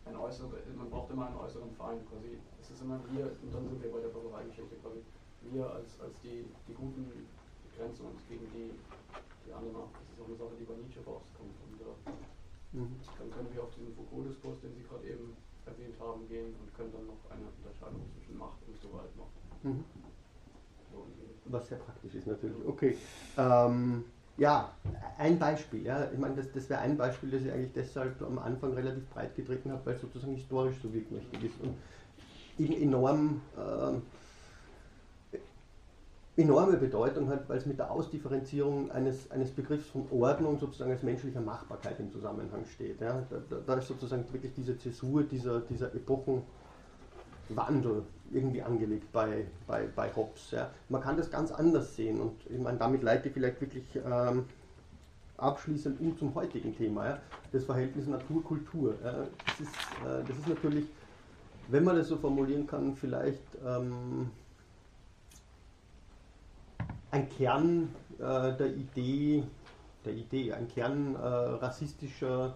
ein äußere, man braucht immer einen äußeren Feind quasi. Es ist immer wir, und dann sind wir bei der Brauereigeschichte quasi, wir als, als die, die Guten grenzen uns gegen die, die anderen Das ist auch eine Sache, die bei Nietzsche rauskommt. Und äh, mhm. dann können wir auf diesen Foucault-Diskurs, den Sie gerade eben erwähnt haben, gehen und können dann noch eine Unterscheidung zwischen Macht und Gewalt machen. Mhm. Was sehr praktisch ist natürlich. Okay. Ähm, ja, ein Beispiel. Ja. Ich meine, das, das wäre ein Beispiel, das ich eigentlich deshalb am Anfang relativ breit getreten habe, weil es sozusagen historisch so wirkmächtig ist und eben enorm, äh, enorme Bedeutung hat, weil es mit der Ausdifferenzierung eines, eines Begriffs von Ordnung sozusagen als menschlicher Machbarkeit im Zusammenhang steht. Ja. Da, da, da, ist sozusagen wirklich diese Zäsur dieser, dieser Epochen Wandel irgendwie angelegt bei, bei, bei Hobbes. Ja. Man kann das ganz anders sehen und ich meine, damit leite ich vielleicht wirklich ähm, abschließend um zum heutigen Thema, ja, das Verhältnis Natur-Kultur. Ja. Das, ist, äh, das ist natürlich, wenn man das so formulieren kann, vielleicht ähm, ein Kern äh, der Idee, der Idee, ein Kern äh, rassistischer,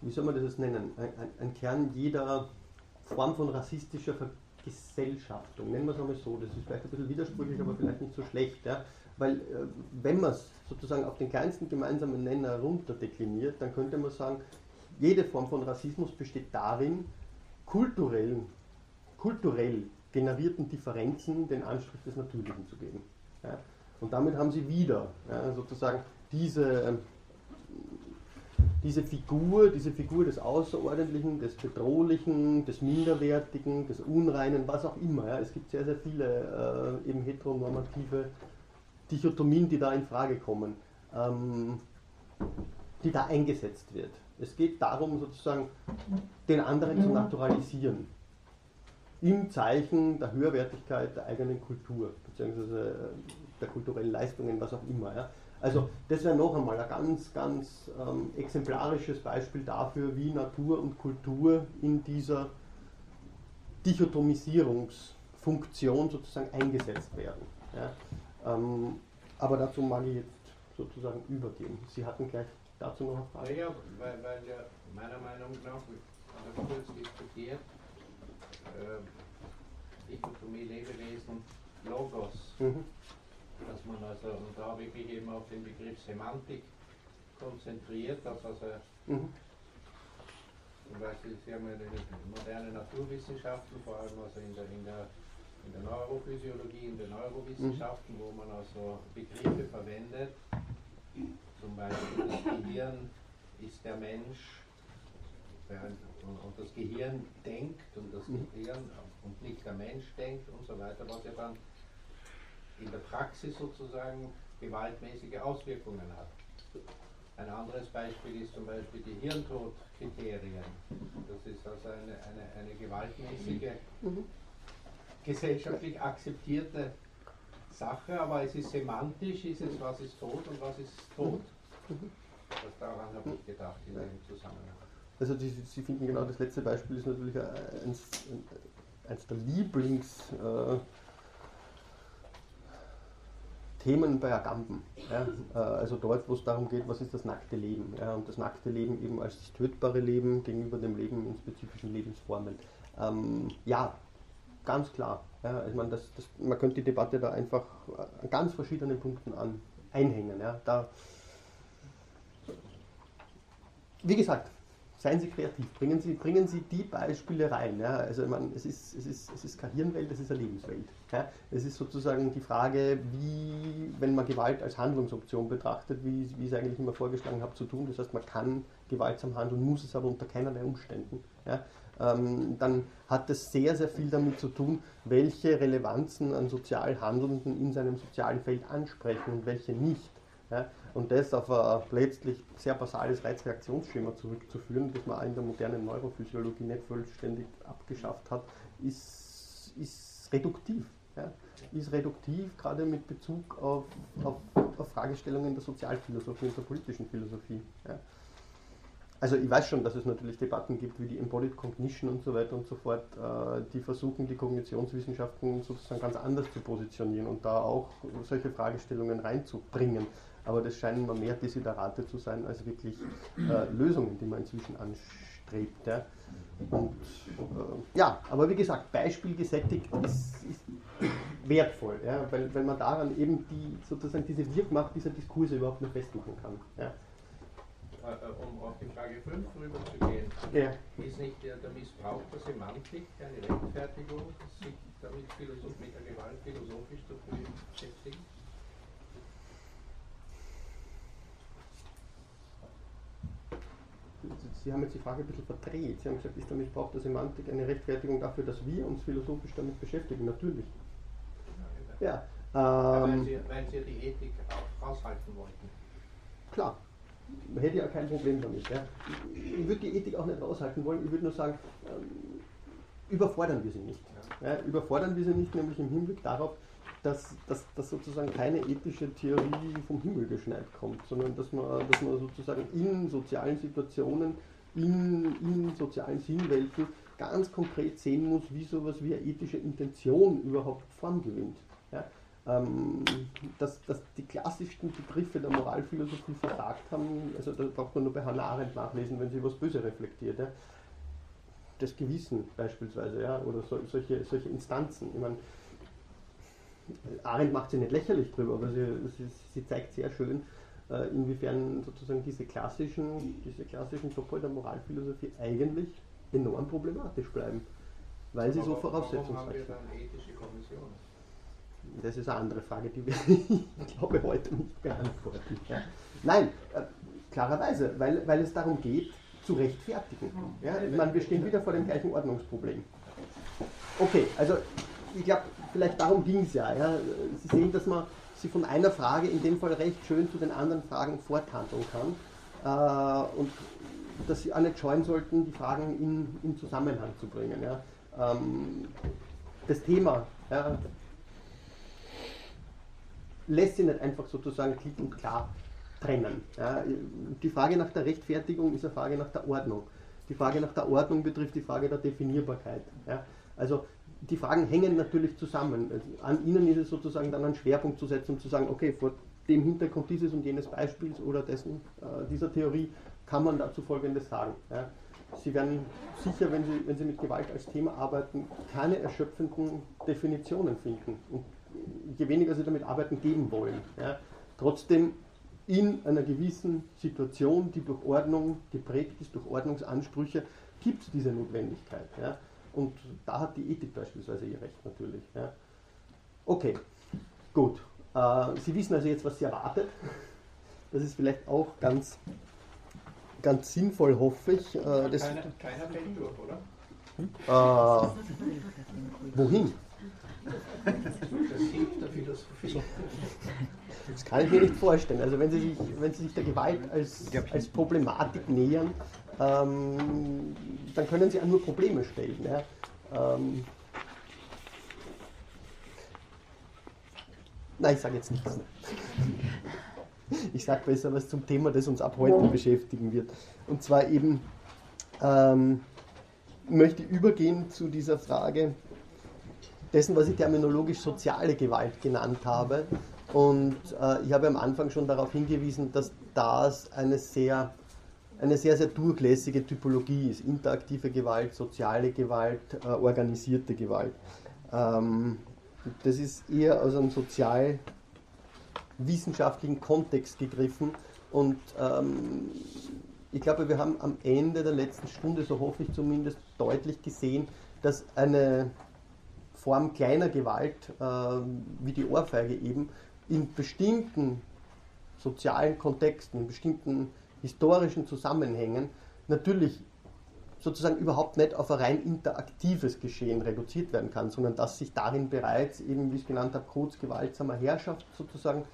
wie soll man das nennen, ein, ein, ein Kern jeder Form von rassistischer Vergesellschaftung. Nennen wir es einmal so. Das ist vielleicht ein bisschen widersprüchlich, aber vielleicht nicht so schlecht. Ja? Weil, äh, wenn man es sozusagen auf den kleinsten gemeinsamen Nenner runterdekliniert, dann könnte man sagen, jede Form von Rassismus besteht darin, kulturell, kulturell generierten Differenzen den Anstrich des Natürlichen zu geben. Ja. Und damit haben sie wieder ja, sozusagen diese, diese Figur, diese Figur des Außerordentlichen, des Bedrohlichen, des Minderwertigen, des Unreinen, was auch immer. Ja. Es gibt sehr, sehr viele äh, eben heteronormative Dichotomien, die da in Frage kommen, ähm, die da eingesetzt wird. Es geht darum, sozusagen den anderen zu naturalisieren. Im Zeichen der Höherwertigkeit der eigenen Kultur, beziehungsweise der kulturellen Leistungen, was auch immer. Ja. Also das wäre noch einmal ein ganz, ganz ähm, exemplarisches Beispiel dafür, wie Natur und Kultur in dieser Dichotomisierungsfunktion sozusagen eingesetzt werden. Ja. Ähm, aber dazu mag ich jetzt sozusagen übergehen. Sie hatten gleich dazu noch eine Frage. Ja, weil, weil ja meiner Meinung nach, haben kurz diskutiert, äh, Dichotomie Lebewesen, Logos. Mhm dass man also da wirklich eben auf den Begriff Semantik konzentriert, dass also mhm. zum Beispiel Sie haben ja die moderne Naturwissenschaften, vor allem also in der, in der, in der Neurophysiologie, in den Neurowissenschaften, mhm. wo man also Begriffe verwendet, zum Beispiel das Gehirn ist der Mensch und das Gehirn denkt und das mhm. Gehirn und nicht der Mensch denkt und so weiter, was ja dann in der Praxis sozusagen gewaltmäßige Auswirkungen hat. Ein anderes Beispiel ist zum Beispiel die Hirntodkriterien. Das ist also eine, eine, eine gewaltmäßige, mhm. gesellschaftlich akzeptierte Sache, aber es ist semantisch, ist es, was ist tot und was ist tot. Mhm. Das daran habe ich gedacht in dem Zusammenhang. Also die, Sie finden genau das letzte Beispiel ist natürlich eins, eins der Lieblings... Äh, Themen bei Agamben. Ja, äh, also dort, wo es darum geht, was ist das nackte Leben. Ja, und das nackte Leben eben als das tötbare Leben gegenüber dem Leben in spezifischen Lebensformen. Ähm, ja, ganz klar. Ja, ich meine, das, das, man könnte die Debatte da einfach an ganz verschiedenen Punkten an, einhängen. Ja, da, wie gesagt, seien Sie kreativ, bringen Sie, bringen Sie die Beispiele rein. Ja? Also ich meine, es ist, es, ist, es ist keine Hirnwelt, es ist eine Lebenswelt. Ja? Es ist sozusagen die Frage, wie, wenn man Gewalt als Handlungsoption betrachtet, wie, wie ich es eigentlich immer vorgeschlagen habe zu tun, das heißt man kann gewaltsam handeln, muss es aber unter keinerlei Umständen. Ja? Ähm, dann hat das sehr, sehr viel damit zu tun, welche Relevanzen an sozial Handelnden in seinem sozialen Feld ansprechen und welche nicht. Ja? Und das auf ein letztlich sehr basales Reizreaktionsschema zurückzuführen, das man auch in der modernen Neurophysiologie nicht vollständig abgeschafft hat, ist, ist reduktiv. Ja? Ist reduktiv, gerade mit Bezug auf, auf, auf, Fragestellungen der Sozialphilosophie und der politischen Philosophie. Ja? Also ich weiß schon, dass es natürlich Debatten gibt wie die Embodied Cognition und so weiter und so fort, äh, die versuchen, die Kognitionswissenschaften sozusagen ganz anders zu positionieren und da auch solche Fragestellungen reinzubringen aber das scheinen mir mehr Desiderate zu sein als wirklich äh, Lösungen, die man inzwischen anstrebt. Ja. Und äh, ja, aber wie gesagt, beispielgesättigt ist, ist wertvoll, ja, weil, weil man daran eben die, sozusagen diese Wirkmacht dieser Diskurse überhaupt nur festmachen kann. Ja. Äh, äh, um auf die Frage 5 rüberzugehen, ja. ist nicht der, der Missbrauch der Semantik eine Rechtfertigung, sich damit mit der Gewalt philosophisch zu beschäftigen? Sie haben jetzt die Frage ein bisschen verdreht. Sie haben gesagt, ist der Missbrauch der Semantik eine Rechtfertigung dafür, dass wir uns philosophisch damit beschäftigen? Natürlich. Ja. Ähm, weil, Sie, weil Sie die Ethik auch raushalten wollten. Klar. Man hätte ja kein Problem damit. Ja. Ich würde die Ethik auch nicht raushalten wollen. Ich würde nur sagen, ähm, überfordern wir sie nicht. Ja, überfordern wir sie nicht, nämlich im Hinblick darauf, dass, dass, dass sozusagen keine ethische Theorie vom Himmel geschneit kommt, sondern dass man, dass man sozusagen in sozialen Situationen, in, in sozialen Sinnwelten ganz konkret sehen muss, wie sowas wie eine ethische Intention überhaupt Form gewinnt. Ja? Ähm, dass, dass die klassischsten Begriffe der Moralphilosophie versagt haben, also da braucht man nur bei Hannah Arendt nachlesen, wenn sie was Böse reflektiert. Ja? Das Gewissen beispielsweise, ja? oder so, solche, solche Instanzen. Ich meine, Arendt macht sie nicht lächerlich drüber, aber sie, sie, sie zeigt sehr schön, äh, inwiefern sozusagen diese klassischen, diese klassischen Topoi der Moralphilosophie eigentlich enorm problematisch bleiben. weil sie so Aber voraussetzungsreich Warum haben wir sind. ethische? Das ist eine andere Frage, die wir, ich glaube, heute nicht beantworten. Ja. Nein, äh, klarerweise, weil, weil es darum geht, zu rechtfertigen. Ja, ich meine, wir stehen wieder vor dem gleichen Ordnungsproblem. Okay, also ich glaube, vielleicht darum ging es ja, ja. Sie sehen, dass man sie von einer Frage in dem Fall recht schön zu den anderen Fragen forthandeln kann. Äh, und dass Sie auch nicht scheuen sollten, die Fragen in, in Zusammenhang zu bringen. Ja. Ähm, das Thema ja, lässt sich nicht einfach sozusagen klipp und klar trennen. Ja. Die Frage nach der Rechtfertigung ist eine Frage nach der Ordnung. Die Frage nach der Ordnung betrifft die Frage der Definierbarkeit. Also die Fragen hängen natürlich zusammen. An Ihnen ist es sozusagen dann einen Schwerpunkt zu setzen, um zu sagen, okay, vor dem Hintergrund dieses und jenes Beispiels oder dessen, äh, dieser Theorie kann man dazu Folgendes sagen. Ja. Sie werden sicher, wenn Sie, wenn Sie mit Gewalt als Thema arbeiten, keine erschöpfenden Definitionen finden. Und je weniger Sie damit arbeiten, geben wollen. Ja. Trotzdem in einer gewissen Situation, die durch Ordnung geprägt ist, durch Ordnungsansprüche, gibt es diese Notwendigkeit. Ja. Und da hat die Ethik beispielsweise ihr Recht natürlich. Ja. Okay, gut. Äh, Sie wissen also jetzt, was Sie erwartet. Das ist vielleicht auch ganz, ganz sinnvoll, hoffe ich. Äh, das, keiner, keiner fällt durch, oder? äh, wohin? Das hilft der Philosophie. Das kann ich mir nicht vorstellen. Also wenn Sie sich, wenn Sie sich der Gewalt als, als Problematik nähern, ähm, dann können Sie auch nur Probleme stellen. Ja. Ähm, nein, ich sage jetzt nichts. Ich sage besser was zum Thema, das uns ab heute beschäftigen wird. Und zwar eben ähm, möchte ich übergehen zu dieser Frage dessen, was ich terminologisch soziale Gewalt genannt habe. Und äh, ich habe am Anfang schon darauf hingewiesen, dass das eine sehr, eine sehr, sehr durchlässige Typologie ist. Interaktive Gewalt, soziale Gewalt, äh, organisierte Gewalt. Ähm, das ist eher aus einem sozialwissenschaftlichen Kontext gegriffen. Und ähm, ich glaube, wir haben am Ende der letzten Stunde, so hoffe ich zumindest, deutlich gesehen, dass eine Form kleiner Gewalt, äh, wie die Ohrfeige eben, in bestimmten sozialen Kontexten, in bestimmten historischen Zusammenhängen natürlich sozusagen überhaupt nicht auf ein rein interaktives Geschehen reduziert werden kann, sondern dass sich darin bereits eben, wie ich es genannt habe, Codes gewaltsamer Herrschaft sozusagen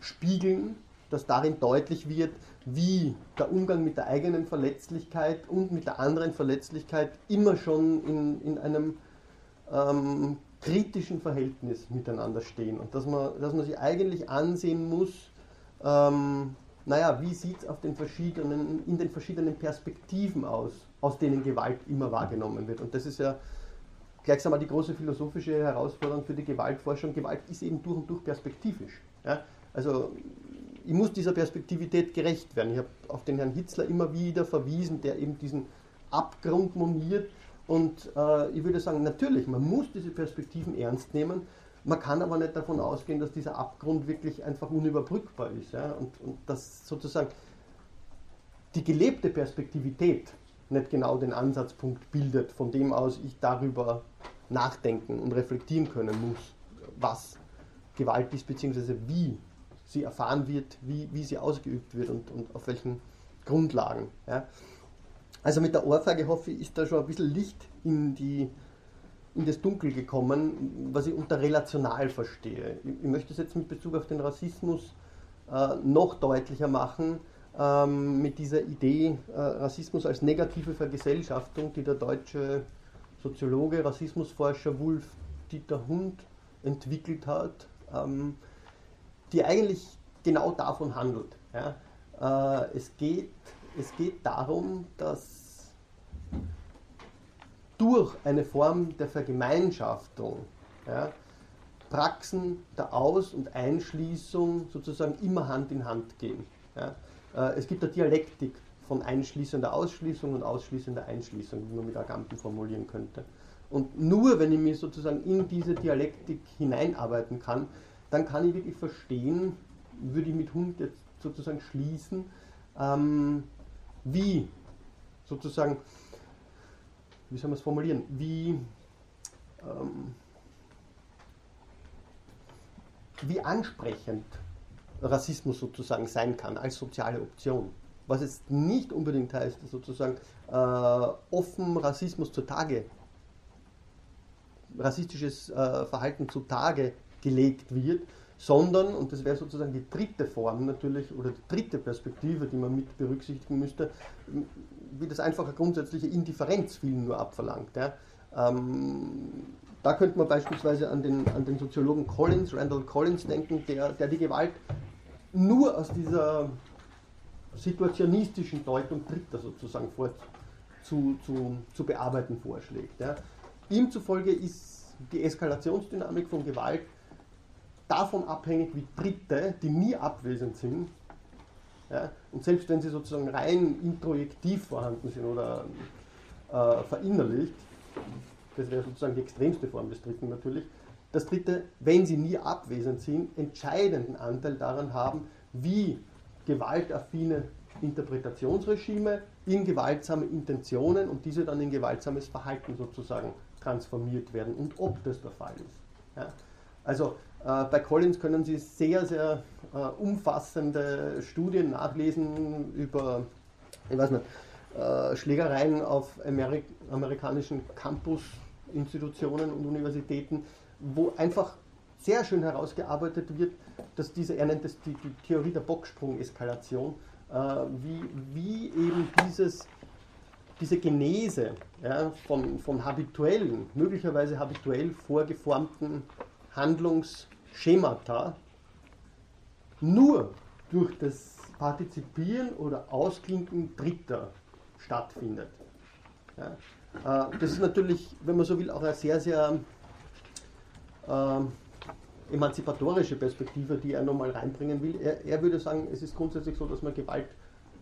spiegeln, dass darin deutlich wird, wie der Umgang mit der eigenen Verletzlichkeit und mit der anderen Verletzlichkeit immer schon in, in einem ähm, kritischen Verhältnis miteinander stehen und dass man, dass man sich eigentlich ansehen muss, ähm, naja, wie sieht es in den verschiedenen Perspektiven aus, aus denen Gewalt immer wahrgenommen wird. Und das ist ja gleichsam auch die große philosophische Herausforderung für die Gewaltforschung. Gewalt ist eben durch und durch perspektivisch. Ja? Also ich muss dieser Perspektivität gerecht werden. Ich habe auf den Herrn Hitzler immer wieder verwiesen, der eben diesen Abgrund moniert. Und äh, ich würde sagen, natürlich, man muss diese Perspektiven ernst nehmen. Man kann aber nicht davon ausgehen, dass dieser Abgrund wirklich einfach unüberbrückbar ist. Ja? Und, und dass sozusagen die gelebte Perspektivität nicht genau den Ansatzpunkt bildet, von dem aus ich darüber nachdenken und reflektieren können muss, was Gewalt ist, beziehungsweise wie sie erfahren wird, wie, wie sie ausgeübt wird und, und auf welchen Grundlagen. Ja. Also mit der Ohrfeige hoffe ich, ist da schon ein bisschen Licht in, die, in das Dunkel gekommen, was ich unter relational verstehe. Ich, möchte es jetzt mit Bezug auf den Rassismus äh, noch deutlicher machen, ähm, mit dieser Idee äh, Rassismus als negative Vergesellschaftung, die der deutsche Soziologe, Rassismusforscher Wulf Dieter Hund entwickelt hat, ähm, die eigentlich genau davon handelt. Ja. Äh, es, geht, es geht darum, dass durch eine Form der Vergemeinschaftung ja, Praxen der Aus- und Einschließung sozusagen immer Hand in Hand gehen. Ja. Äh, es gibt eine Dialektik von einschließender Ausschließung und ausschließender Einschließung, wie man mit Agamben formulieren könnte. Und nur wenn ich mich sozusagen in diese Dialektik hineinarbeiten kann, dann kann ich wirklich verstehen, würde ich mit Hund jetzt sozusagen schließen, ähm, wie sozusagen, wie soll man es formulieren, wie ähm, wie ansprechend Rassismus sozusagen sein kann als soziale Option. Was es nicht unbedingt heißt, sozusagen äh, offen Rassismus zutage, rassistisches äh, Verhalten zutage gelegt wird, sondern, und das wäre sozusagen die dritte Form natürlich, oder die dritte Perspektive, die man mit berücksichtigen müsste, wie das einfach eine grundsätzliche Indifferenz vielen nur abverlangt. Ja. Ähm, da könnte man beispielsweise an den, an den Soziologen Collins, Randall Collins denken, der, der die Gewalt nur aus dieser situationistischen Deutung Dritter sozusagen vor, zu, zu, zu bearbeiten vorschlägt. Ja. Ihm zufolge ist die Eskalationsdynamik von Gewalt davon abhängig, wie Dritte, die nie abwesend sind, ja, und selbst wenn sie sozusagen rein introjektiv vorhanden sind oder äh, verinnerlicht, das wäre sozusagen die extremste Form des Dritten natürlich, dass Dritte, wenn sie nie abwesend sind, entscheidenden Anteil daran haben, wie gewaltaffine Interpretationsregime in gewaltsame Intentionen und diese dann in gewaltsames Verhalten sozusagen transformiert werden und ob das der Fall ist. Ja. Also bei Collins können Sie sehr, sehr äh, umfassende Studien nachlesen über, ich weiß nicht, äh, Schlägereien auf Amerik amerikanischen Campus-Institutionen und Universitäten, wo einfach sehr schön herausgearbeitet wird, dass diese, er nennt es die, die Theorie der Bocksprung-Eskalation, äh, wie, wie eben dieses, diese Genese ja, von, von habituellen, möglicherweise habituell vorgeformten Handlungsschemata nur durch das Partizipieren oder Ausklinken Dritter stattfindet. Ja. Äh, das ist natürlich, wenn man so will, auch eine sehr, sehr äh, emanzipatorische Perspektive, die er nochmal reinbringen will. Er, er würde sagen, es ist grundsätzlich so, dass man Gewalt,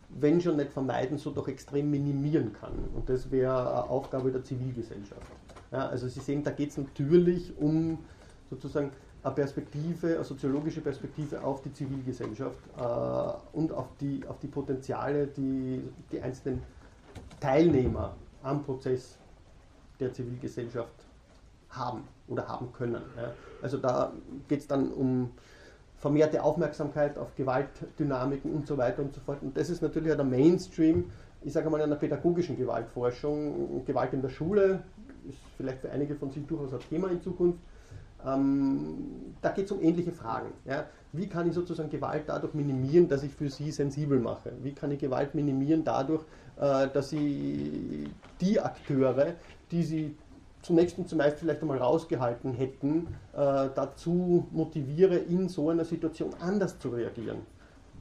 wenn schon nicht vermeiden, so doch extrem minimieren kann. Und das wäre Aufgabe der Zivilgesellschaft. Ja, also Sie sehen, da geht es natürlich um sozusagen eine Perspektive, eine soziologische Perspektive auf die Zivilgesellschaft äh, und auf die, auf die Potenziale, die die einzelnen Teilnehmer am Prozess der Zivilgesellschaft haben oder haben können. Ja. Also da geht es dann um vermehrte Aufmerksamkeit auf Gewaltdynamiken und so weiter und so fort. Und das ist natürlich der Mainstream, ich sage mal, einer pädagogischen Gewaltforschung. Gewalt in der Schule ist vielleicht für einige von Sie durchaus ein Thema in Zukunft. Ähm, da geht es um ähnliche Fragen. Ja. Wie kann ich sozusagen Gewalt dadurch minimieren, dass ich für sie sensibel mache? Wie kann ich Gewalt minimieren dadurch, äh, dass ich die Akteure, die sie zunächst und zumeist vielleicht einmal rausgehalten hätten, äh, dazu motiviere, in so einer Situation anders zu reagieren?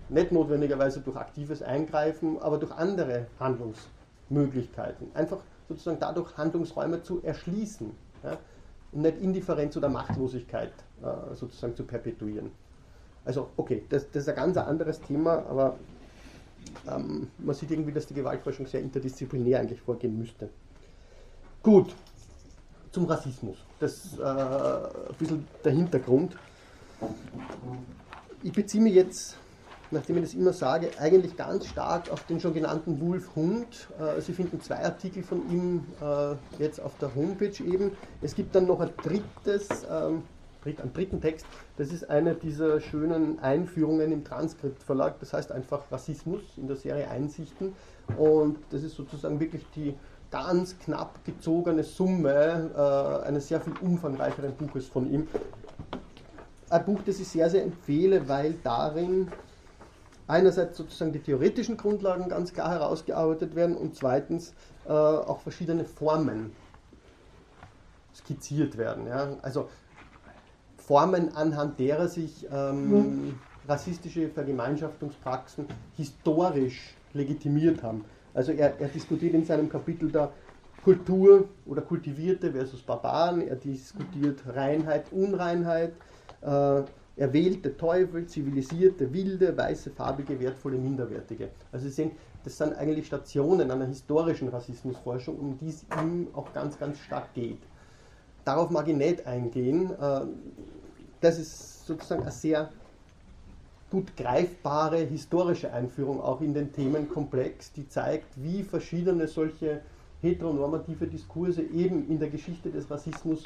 Nicht notwendigerweise durch aktives Eingreifen, aber durch andere Handlungsmöglichkeiten. Einfach sozusagen dadurch Handlungsräume zu erschließen. Ja? Und nicht Indifferenz oder Machtlosigkeit äh, sozusagen zu perpetuieren. Also, okay, das, das, ist ein ganz anderes Thema, aber ähm, man sieht irgendwie, dass die Gewaltforschung sehr interdisziplinär eigentlich vorgehen müsste. Gut, zum Rassismus. Das ist äh, ein bisschen der Hintergrund. Ich beziehe mich jetzt nachdem ich das immer sage, eigentlich ganz stark auf den schon genannten Wolf Hund. Äh, Sie finden zwei Artikel von ihm äh, jetzt auf der Homepage eben. Es gibt dann noch ein drittes, ähm, einen dritten Text, das ist eine dieser schönen Einführungen im Transkriptverlag, das heißt einfach Rassismus in der Serie Einsichten. Und das ist sozusagen wirklich die ganz knapp gezogene Summe äh, eines sehr viel umfangreicheren Buches von ihm. Ein Buch, das ich sehr, sehr empfehle, weil darin einerseits sozusagen die theoretischen Grundlagen ganz klar herausgearbeitet werden und zweitens äh, auch verschiedene Formen skizziert werden. Ja? Also Formen, anhand derer sich ähm, mhm. rassistische Vergemeinschaftungspraxen historisch legitimiert haben. Also er, er diskutiert in seinem Kapitel da Kultur oder Kultivierte versus Barbaren, er diskutiert Reinheit, Unreinheit, äh, erwählte Teufel, zivilisierte, wilde, weiße, farbige, wertvolle, minderwertige. Also Sie sehen, das sind eigentlich Stationen einer historischen Rassismusforschung, um die es ihm auch ganz, ganz stark geht. Darauf mag ich nicht eingehen. Äh, das ist sozusagen eine sehr gut greifbare historische Einführung auch in den Themenkomplex, die zeigt, wie verschiedene solche heteronormative Diskurse eben in der Geschichte des Rassismus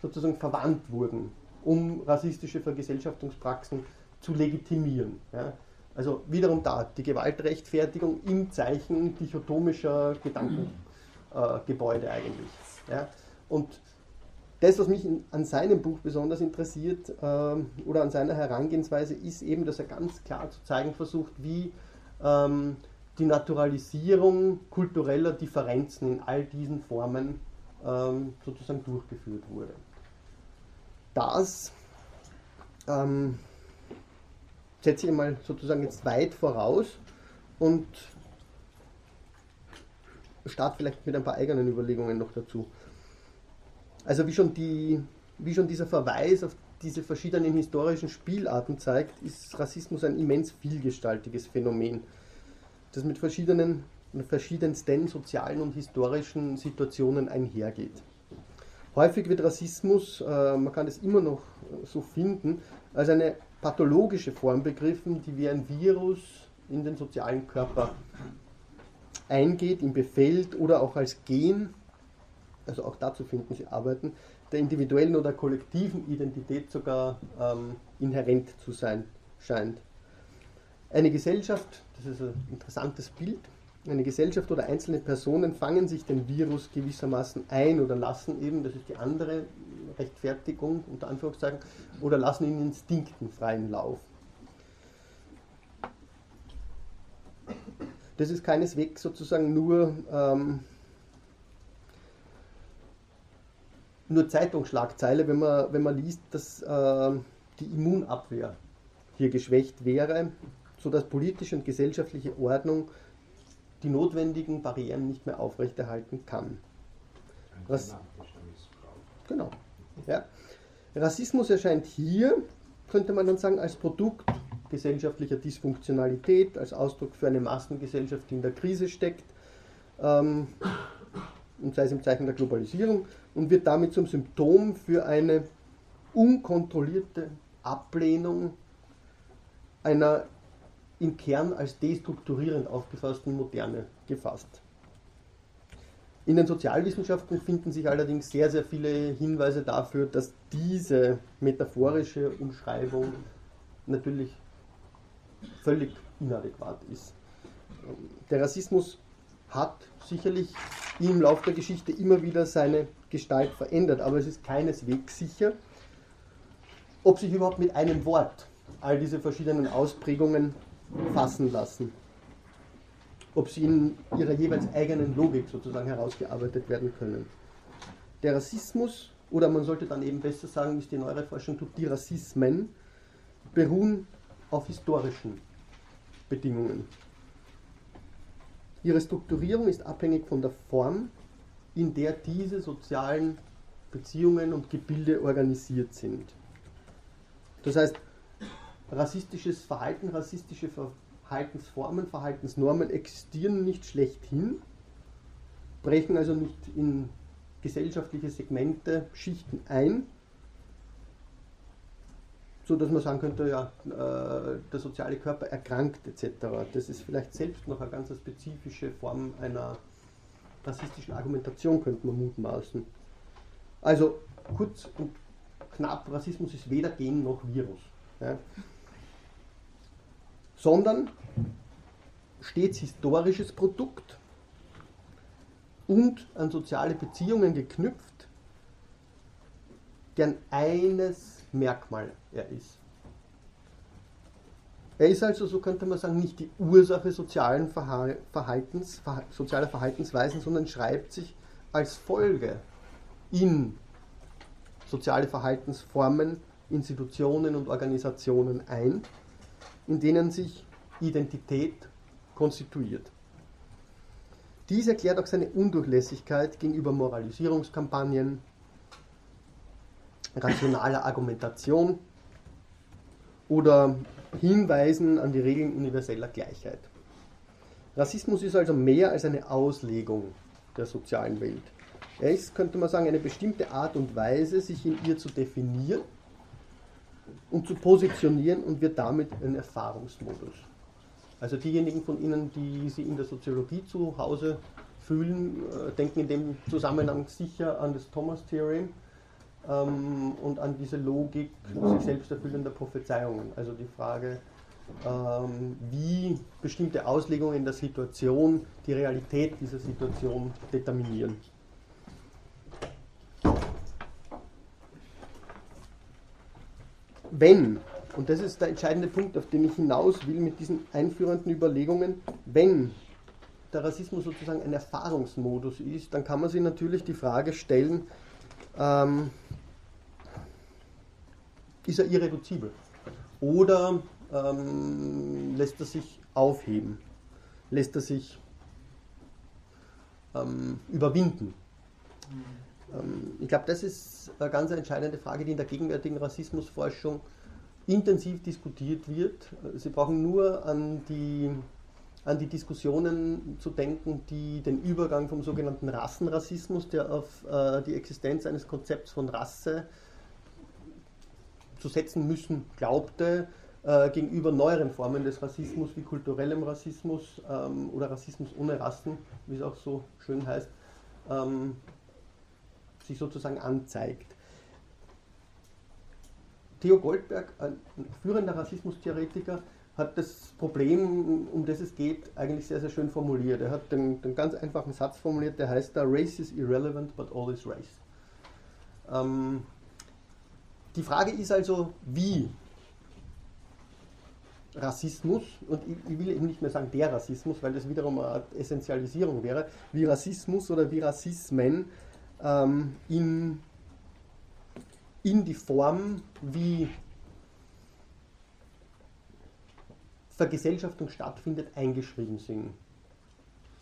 sozusagen verwandt wurden, um rassistische Vergesellschaftungspraxen zu legitimieren. Ja. Also wiederum da die Gewaltrechtfertigung im Zeichen dichotomischer Gedankengebäude äh, eigentlich. Ja. Und das, was mich in, an seinem Buch besonders interessiert äh, oder an seiner Herangehensweise, ist eben, dass er ganz klar zu zeigen versucht, wie ähm, die Naturalisierung kultureller Differenzen in all diesen Formen ähm, sozusagen durchgeführt wurde. Das ähm, setze ich mal sozusagen jetzt weit voraus und starte vielleicht mit ein paar eigenen Überlegungen noch dazu. Also wie schon, die, wie schon dieser Verweis auf diese verschiedenen historischen Spielarten zeigt, ist Rassismus ein immens vielgestaltiges Phänomen, das mit verschiedenen, verschiedensten sozialen und historischen Situationen einhergeht. Häufig wird Rassismus, äh, man kann es immer noch so finden, als eine pathologische Form begriffen, die wie ein Virus in den sozialen Körper eingeht, ihm befällt oder auch als Gen also auch dazu finden Sie Arbeiten, der individuellen oder kollektiven Identität sogar ähm, inhärent zu sein scheint. Eine Gesellschaft, das ist ein interessantes Bild, eine Gesellschaft oder einzelne Personen fangen sich den Virus gewissermaßen ein oder lassen eben, das ist die andere Rechtfertigung unter Anführungszeichen, oder lassen ihn Instinkten freien Lauf. Das ist keineswegs sozusagen nur ähm, nur Zeitungsschlagzeile, wenn man, wenn man liest, dass äh, die Immunabwehr hier geschwächt wäre, sodass politische und gesellschaftliche Ordnung die notwendigen Barrieren nicht mehr aufrechterhalten kann. Was, genau. Ja. Rassismus erscheint hier, könnte man dann sagen, als Produkt gesellschaftlicher Dysfunktionalität, als Ausdruck für eine Massengesellschaft, die in der Krise steckt. Ähm, und sei es im Zeichen der Globalisierung, und wird damit zum Symptom für eine unkontrollierte Ablehnung einer im Kern als destrukturierend aufgefassten Moderne gefasst. In den Sozialwissenschaften finden sich allerdings sehr, sehr viele Hinweise dafür, dass diese metaphorische Umschreibung natürlich völlig inadäquat ist. Der Rassismus hat sicherlich im Laufe der Geschichte immer wieder seine Gestalt verändert, aber es ist keineswegs sicher, ob sich überhaupt mit einem Wort all diese verschiedenen Ausprägungen fassen lassen. Ob sie in ihrer jeweils eigenen Logik sozusagen herausgearbeitet werden können. Der Rassismus, oder man sollte dann eben besser sagen, wie es die neuere Forschung tut, die Rassismen beruhen auf historischen Bedingungen. Ihre Strukturierung ist abhängig von der Form, in der diese sozialen Beziehungen und Gebilde organisiert sind. Das heißt, rassistisches Verhalten, rassistische Verhaltensformen, Verhaltensnormen existieren nicht schlechthin, brechen also nicht in gesellschaftliche Segmente, Schichten ein, so dass man sagen könnte, ja, äh, der soziale Körper erkrankt etc. Das ist vielleicht selbst noch eine ganz spezifische Form einer rassistischen Argumentation, könnte man mutmaßen. Also kurz und knapp, Rassismus ist weder Gen noch Virus, ja, sondern stets historisches Produkt und an soziale Beziehungen geknüpft, deren eines Merkmal er ist. Er ist also, so könnte man sagen, nicht die Ursache sozialen Verhaltens, sozialer Verhaltensweisen, sondern schreibt sich als Folge in soziale Verhaltensformen, Institutionen und Organisationen ein, in denen sich Identität konstituiert. Dies erklärt auch seine Undurchlässigkeit gegenüber Moralisierungskampagnen, rationaler Argumentation oder Hinweisen an die Regeln universeller Gleichheit. Rassismus ist also mehr als eine Auslegung der sozialen Welt. Er ist, könnte man sagen, eine bestimmte Art und Weise, sich in ihr zu definieren und zu positionieren und wird damit ein Erfahrungsmodus. Also diejenigen von Ihnen, die sich in der Soziologie zu Hause fühlen, äh, denken in dem Zusammenhang sicher an das Thomas Theorem, ähm, und an diese Logik sich selbst erfüllender Prophezeiungen. Also die Frage, ähm, wie bestimmte Auslegungen der Situation die Realität dieser Situation determinieren. Wenn, und das ist der entscheidende Punkt, auf den ich hinaus will mit diesen einführenden Überlegungen, wenn der Rassismus sozusagen ein Erfahrungsmodus ist, dann kann man sich natürlich die Frage stellen, ähm, ist er irreduzibel? Oder ähm, lässt er sich aufheben? Lässt er sich ähm, überwinden? Ähm, ich glaube, das ist eine ganz entscheidende Frage, die in der gegenwärtigen Rassismusforschung intensiv diskutiert wird. Sie brauchen nur an die, an die Diskussionen zu denken, die den Übergang vom sogenannten Rassenrassismus, der auf äh, die Existenz eines Konzepts von Rasse zu setzen müssen glaubte, äh, gegenüber neueren Formen des Rassismus wie kulturellem Rassismus ähm, oder Rassismus ohne Rassen, wie es auch so schön heißt, ähm, sich sozusagen anzeigt. Theo Goldberg, ein führender Rassismustheoretiker, hat das Problem, um das es geht, eigentlich sehr, sehr schön formuliert. Er hat den, den ganz einfachen Satz formuliert, der heißt da, Race is irrelevant, but all is race. Ähm, die Frage ist also, wie Rassismus, und ich, ich, will eben nicht mehr sagen der Rassismus, weil das wiederum eine Essentialisierung wäre, wie Rassismus oder wie Rassismen ähm, in, in die Form, wie Vergesellschaftung stattfindet, eingeschrieben sind.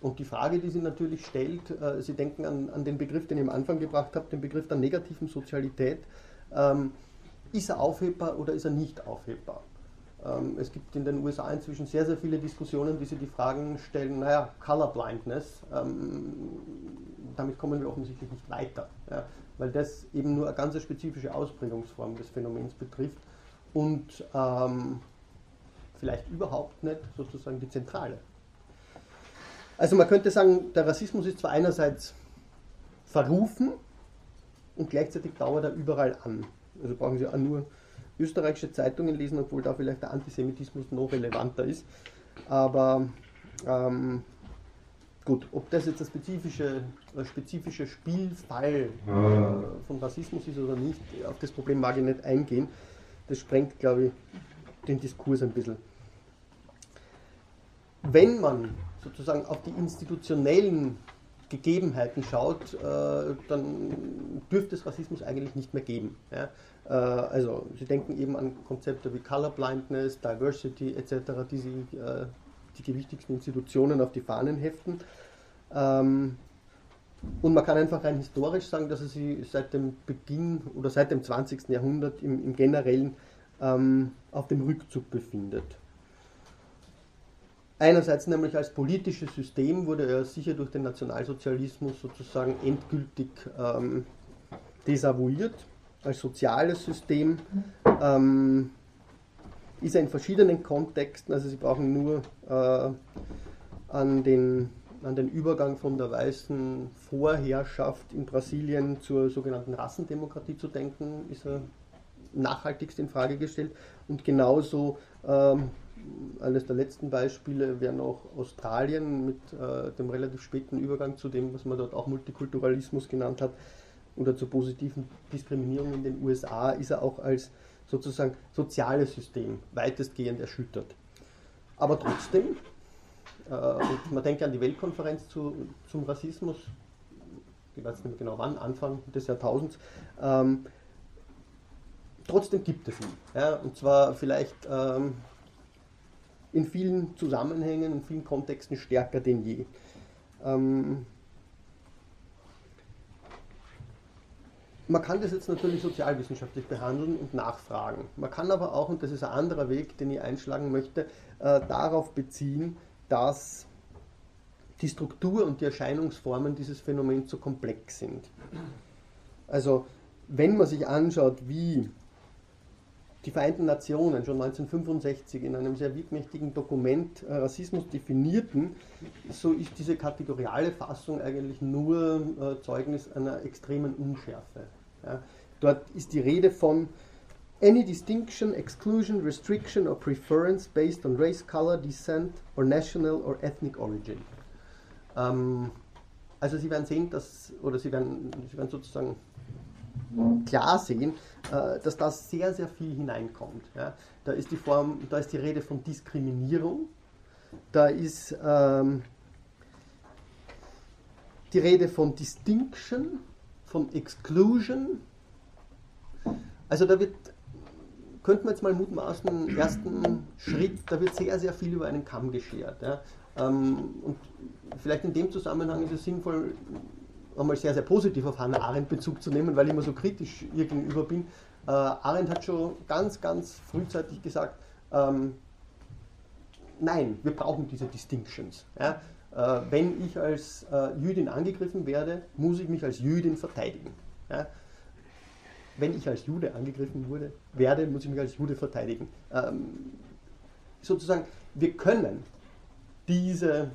Und die Frage, die sie natürlich stellt, äh, Sie denken an, an, den Begriff, den ich am Anfang gebracht habe, den Begriff der negativen Sozialität, ähm, ist er aufhebbar oder ist er nicht aufhebbar? Ähm, es gibt in den USA inzwischen sehr, sehr viele Diskussionen, die sich die Fragen stellen, naja, Colorblindness, ähm, damit kommen wir offensichtlich nicht weiter, ja, weil das eben nur eine ganz spezifische Ausprägungsform des Phänomens betrifft und ähm, vielleicht überhaupt nicht sozusagen die zentrale. Also man könnte sagen, der Rassismus ist zwar einerseits verrufen und gleichzeitig dauert er überall an. Also brauchen Sie auch nur österreichische Zeitungen lesen, obwohl da vielleicht der Antisemitismus noch relevanter ist. Aber ähm, gut, ob das jetzt ein spezifischer spezifische Spielfall äh, von Rassismus ist oder nicht, auf das Problem mag ich nicht eingehen. Das sprengt, glaube ich, den Diskurs ein bisschen. Wenn man sozusagen auf die institutionellen Gegebenheiten schaut, äh, dann dürfte es Rassismus eigentlich nicht mehr geben. Ja? Äh, also Sie denken eben an Konzepte wie Colorblindness, Diversity etc., die Sie, äh, die wichtigsten Institutionen auf die Fahnen heften. Ähm, und man kann einfach rein historisch sagen, dass es sich seit dem Beginn oder seit dem 20. Jahrhundert im, im Generellen ähm, auf dem Rückzug befindet. Einerseits nämlich als politisches System wurde er sicher durch den Nationalsozialismus sozusagen endgültig ähm, desavouiert als soziales System ähm, ist er in verschiedenen Kontexten, also Sie brauchen nur äh, an, den, an den Übergang von der weißen Vorherrschaft in Brasilien zur sogenannten Rassendemokratie zu denken, ist er nachhaltigst in Frage gestellt. Und genauso ähm, eines der letzten Beispiele wäre noch Australien mit äh, dem relativ späten Übergang zu dem, was man dort auch Multikulturalismus genannt hat, oder zur positiven Diskriminierung in den USA ist er auch als sozusagen soziales System weitestgehend erschüttert. Aber trotzdem, äh, man denkt an die Weltkonferenz zu, zum Rassismus, ich weiß nicht mehr genau wann, Anfang des Jahrtausends, ähm, trotzdem gibt es ihn. Ja, und zwar vielleicht ähm, in vielen Zusammenhängen, in vielen Kontexten stärker denn je. Ähm, Man kann das jetzt natürlich sozialwissenschaftlich behandeln und nachfragen. Man kann aber auch, und das ist ein anderer Weg, den ich einschlagen möchte, äh, darauf beziehen, dass die Struktur und die Erscheinungsformen dieses Phänomens so komplex sind. Also wenn man sich anschaut, wie die Vereinten Nationen schon 1965 in einem sehr wirkmächtigen Dokument äh, Rassismus definierten, so ist diese kategoriale Fassung eigentlich nur äh, Zeugnis einer extremen Unschärfe. Ja, Dort ist die Rede von any distinction, exclusion, restriction or preference based on race, color, descent or national or ethnic origin. Ähm, also Sie werden sehen, dass, oder Sie werden, Sie werden sozusagen klar sehen, äh, dass da sehr, sehr viel hineinkommt. Ja. Da ist die Form, da ist die Rede von Diskriminierung, da ist ähm, die Rede von Distinction, von Exclusion. Also da wird, könnte man jetzt mal mutmaßen, ersten Schritt, da wird sehr, sehr viel über einen Kamm geschert. Ja. Ähm, und vielleicht in dem Zusammenhang ist es sinnvoll, einmal sehr, sehr positiv auf Hannah Arendt Bezug zu nehmen, weil ich immer so kritisch ihr gegenüber bin. Äh, Arendt hat schon ganz, ganz frühzeitig gesagt, ähm, nein, wir brauchen diese Distinctions. Ja? Äh, wenn ich als äh, Jüdin angegriffen werde, muss ich mich als Jüdin verteidigen. Ja? Wenn ich als Jude angegriffen wurde, werde, muss ich mich als Jude verteidigen. Ähm, sozusagen, wir können diese,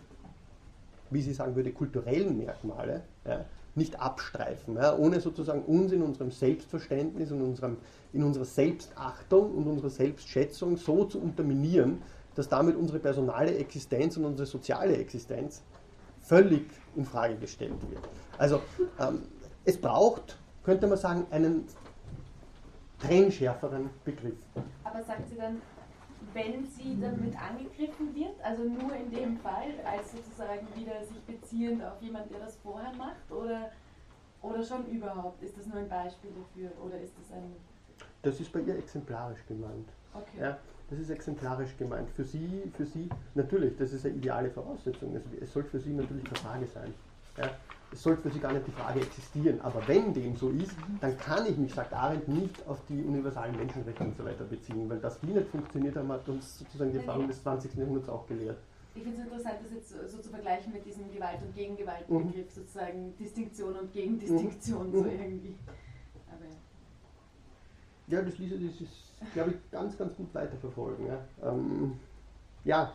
wie sie sagen würde, kulturellen Merkmale ja, nicht abstreifen, ja, ohne sozusagen uns in unserem Selbstverständnis und unserem, in unserer Selbstachtung und unserer Selbstschätzung so zu unterminieren, dass damit unsere personale Existenz und unsere soziale Existenz völlig in Frage gestellt wird. Also ähm, es braucht, könnte man sagen, einen trennschärferen Begriff. Aber sagt sie dann, wenn sie damit angegriffen wird, also nur in dem Fall, als sozusagen wieder sich beziehend auf jemanden, der das vorher macht, oder, oder schon überhaupt? Ist das nur ein Beispiel dafür oder ist das ein... Das ist bei ihr exemplarisch gemeint. Okay. Ja, das ist exemplarisch gemeint. Für sie, für sie, natürlich, das ist eine ideale Voraussetzung. Es, es soll für sie natürlich keine Frage sein. Ja, es sollte für sie gar nicht die Frage existieren. Aber wenn dem so ist, dann kann ich mich, sagt Arendt, nicht auf die universalen Menschenrechte und so weiter beziehen, weil das, die nicht funktioniert haben, hat uns sozusagen die Erfahrung des 20. Jahrhunderts auch gelehrt. Ich finde es interessant, das jetzt so zu vergleichen mit diesem Gewalt- und Gegengewalt-Begriff, mhm. sozusagen Distinktion und Gegendistinktion, mhm. so irgendwie. Aber ja, das ließe sich, glaube ich, ganz, ganz gut weiterverfolgen. Ja. Ähm, ja,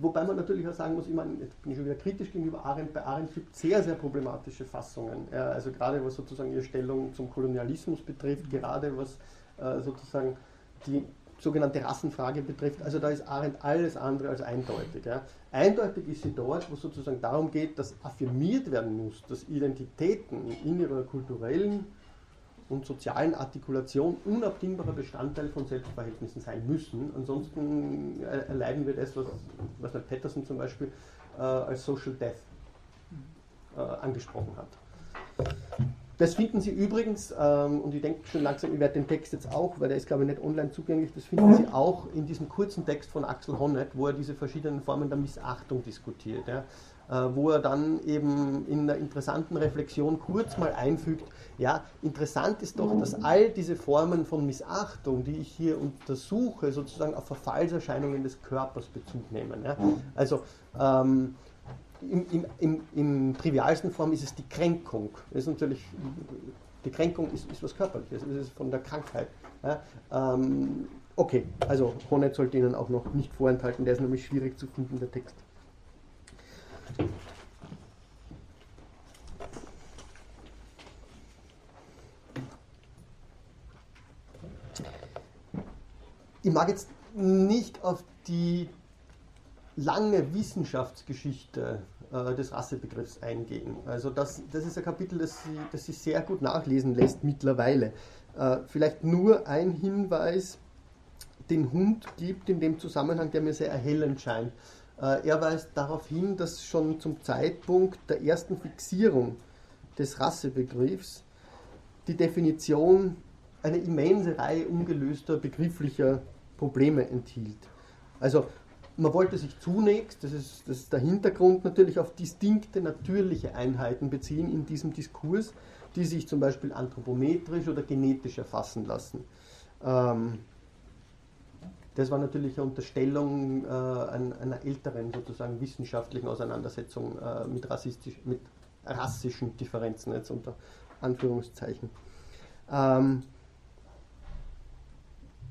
wobei man natürlich auch sagen muss, ich meine, jetzt bin ich schon wieder kritisch gegenüber Arendt, bei Arendt gibt es sehr, sehr problematische Fassungen. Ja, also gerade was sozusagen ihre Stellung zum Kolonialismus betrifft, gerade was äh, sozusagen die sogenannte Rassenfrage betrifft, also da ist Arendt alles andere als eindeutig. Ja. Eindeutig ist sie dort, wo es sozusagen darum geht, dass affirmiert werden muss, dass Identitäten in ihrer kulturellen und sozialen Artikulation unabdingbarer Bestandteil von Selbstverhältnissen sein müssen. Ansonsten erleiden wir das, was, was Patterson zum Beispiel äh, als Social Death äh, angesprochen hat. Das finden Sie übrigens, ähm, und ich denke schon langsam, ich werde den Text jetzt auch, weil der ist glaube ich nicht online zugänglich, das finden Sie auch in diesem kurzen Text von Axel Honneth, wo er diese verschiedenen Formen der Missachtung diskutiert. Ja. Äh, wo er dann eben in einer interessanten Reflexion kurz mal einfügt, ja, interessant ist doch, dass all diese Formen von Missachtung, die ich hier untersuche, sozusagen auf Verfallserscheinungen des Körpers Bezug nehmen. Ja. Also ähm, im, im, im, im, trivialsten Form ist es die Kränkung. Das ist natürlich, die Kränkung ist, ist was Körperliches, es ist von der Krankheit. Ja. Ähm, okay, also Honet sollte Ihnen auch noch nicht vorenthalten, der ist nämlich schwierig zu finden, der Text. Ich mag jetzt nicht auf die lange Wissenschaftsgeschichte äh, des Rassebegriffs eingehen. Also das, das ist ein Kapitel, das sie, das sie sehr gut nachlesen lässt mittlerweile. Äh, vielleicht nur ein Hinweis, den Hund gibt in dem Zusammenhang, der mir sehr erhellend scheint. Äh, er weist darauf hin, dass schon zum Zeitpunkt der ersten Fixierung des Rassebegriffs die Definition eine immense Reihe ungelöster begrifflicher Probleme enthielt. Also man wollte sich zunächst, das ist, das ist der Hintergrund, natürlich auf distinkte natürliche Einheiten beziehen in diesem Diskurs, die sich zum Beispiel anthropometrisch oder genetisch erfassen lassen. Ähm, das war natürlich eine Unterstellung äh, einer älteren sozusagen wissenschaftlichen Auseinandersetzung äh, mit, rassistisch, mit rassischen Differenzen, jetzt unter Anführungszeichen. Ähm,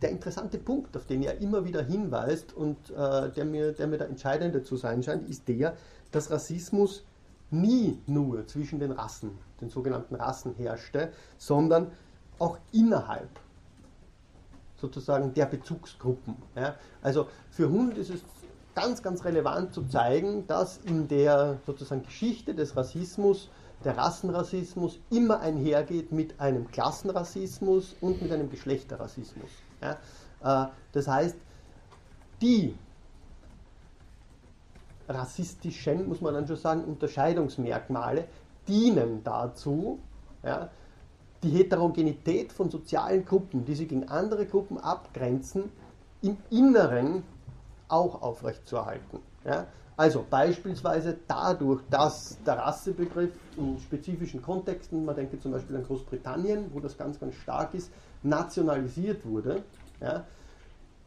der interessante Punkt, auf den er immer wieder hinweist und äh, der, mir, der mir der entscheidende zu sein scheint, ist der, dass Rassismus nie nur zwischen den Rassen, den sogenannten Rassen herrschte, sondern auch innerhalb sozusagen der Bezugsgruppen. Ja. Also für Hund ist es ganz, ganz relevant zu zeigen, dass in der sozusagen Geschichte des Rassismus der Rassenrassismus immer einhergeht mit einem Klassenrassismus und mit einem Geschlechterrassismus. Ja. Äh, das heißt, die rassistischen, muss man dann schon sagen, Unterscheidungsmerkmale dienen dazu, ja, die Heterogenität von sozialen Gruppen, die sich gegen andere Gruppen abgrenzen, im Inneren auch aufrechtzuerhalten. Ja? Also beispielsweise dadurch, dass der Rassebegriff in spezifischen Kontexten, man denke zum Beispiel an Großbritannien, wo das ganz, ganz stark ist, nationalisiert wurde, ja,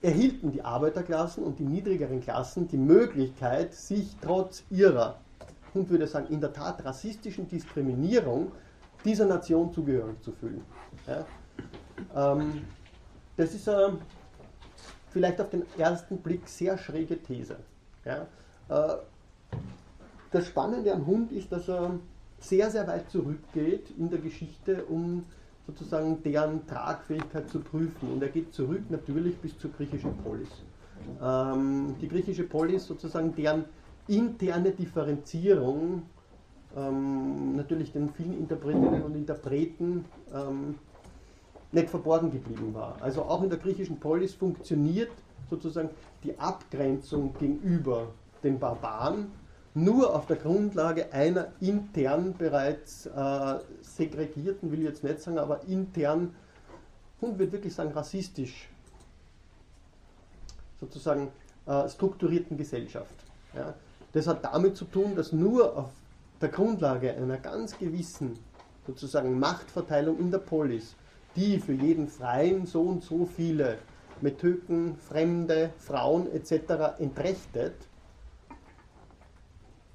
erhielten die Arbeiterklassen und die niedrigeren Klassen die Möglichkeit, sich trotz ihrer, und würde sagen, in der Tat rassistischen Diskriminierung dieser Nation zugehörig zu fühlen. Ja. Ähm, das ist äh, vielleicht auf den ersten Blick sehr schräge These. Ja. Äh, das Spannende am Hund ist, dass er sehr, sehr weit zurückgeht in der Geschichte, um sozusagen deren Tragfähigkeit zu prüfen. Und er geht zurück natürlich bis zur griechischen Polis. Ähm, die griechische Polis sozusagen deren interne Differenzierung ähm, natürlich den vielen Interpretinnen und Interpreten ähm, nicht verborgen geblieben war. Also auch in der griechischen Polis funktioniert sozusagen die Abgrenzung gegenüber den Barbaren nur auf der Grundlage einer intern bereits äh, segregierten, will ich jetzt nicht sagen, aber intern, und würde wirklich sagen rassistisch sozusagen äh, strukturierten Gesellschaft. Ja. Das hat damit zu tun, dass nur auf der Grundlage einer ganz gewissen sozusagen Machtverteilung in der Polis, die für jeden Freien so und so viele Metöken, Fremde, Frauen etc. entrechtet,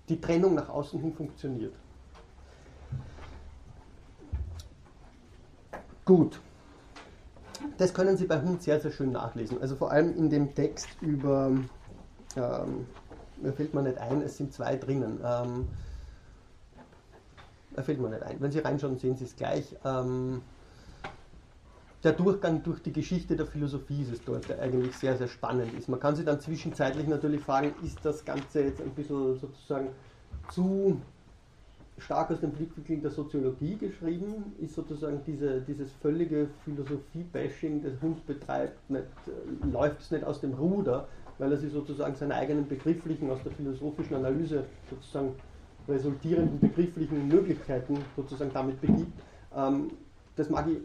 die Trennung nach außen hin funktioniert. Gut. Das können Sie bei Hund sehr, sehr schön nachlesen. Also vor allem in dem Text über, ähm, mir fällt mir nicht ein, es sind zwei drinnen. Ähm, da fällt mir nicht ein. Wenn Sie reinschauen, sehen Sie es gleich. Ähm, der Durchgang durch die Geschichte der Philosophie ist es dort, der eigentlich sehr, sehr spannend ist. Man kann sich dann zwischenzeitlich natürlich fragen, ist das Ganze jetzt ein bisschen sozusagen zu stark aus dem Blickwinkel der Soziologie geschrieben, ist sozusagen diese, dieses völlige Philosophie-Bashing, das Hund betreibt, nicht, äh, läuft es nicht aus dem Ruder, weil er sich sozusagen seine eigenen begrifflichen, aus der philosophischen Analyse sozusagen resultierenden begrifflichen Möglichkeiten sozusagen damit begibt. Ähm, das mag ich,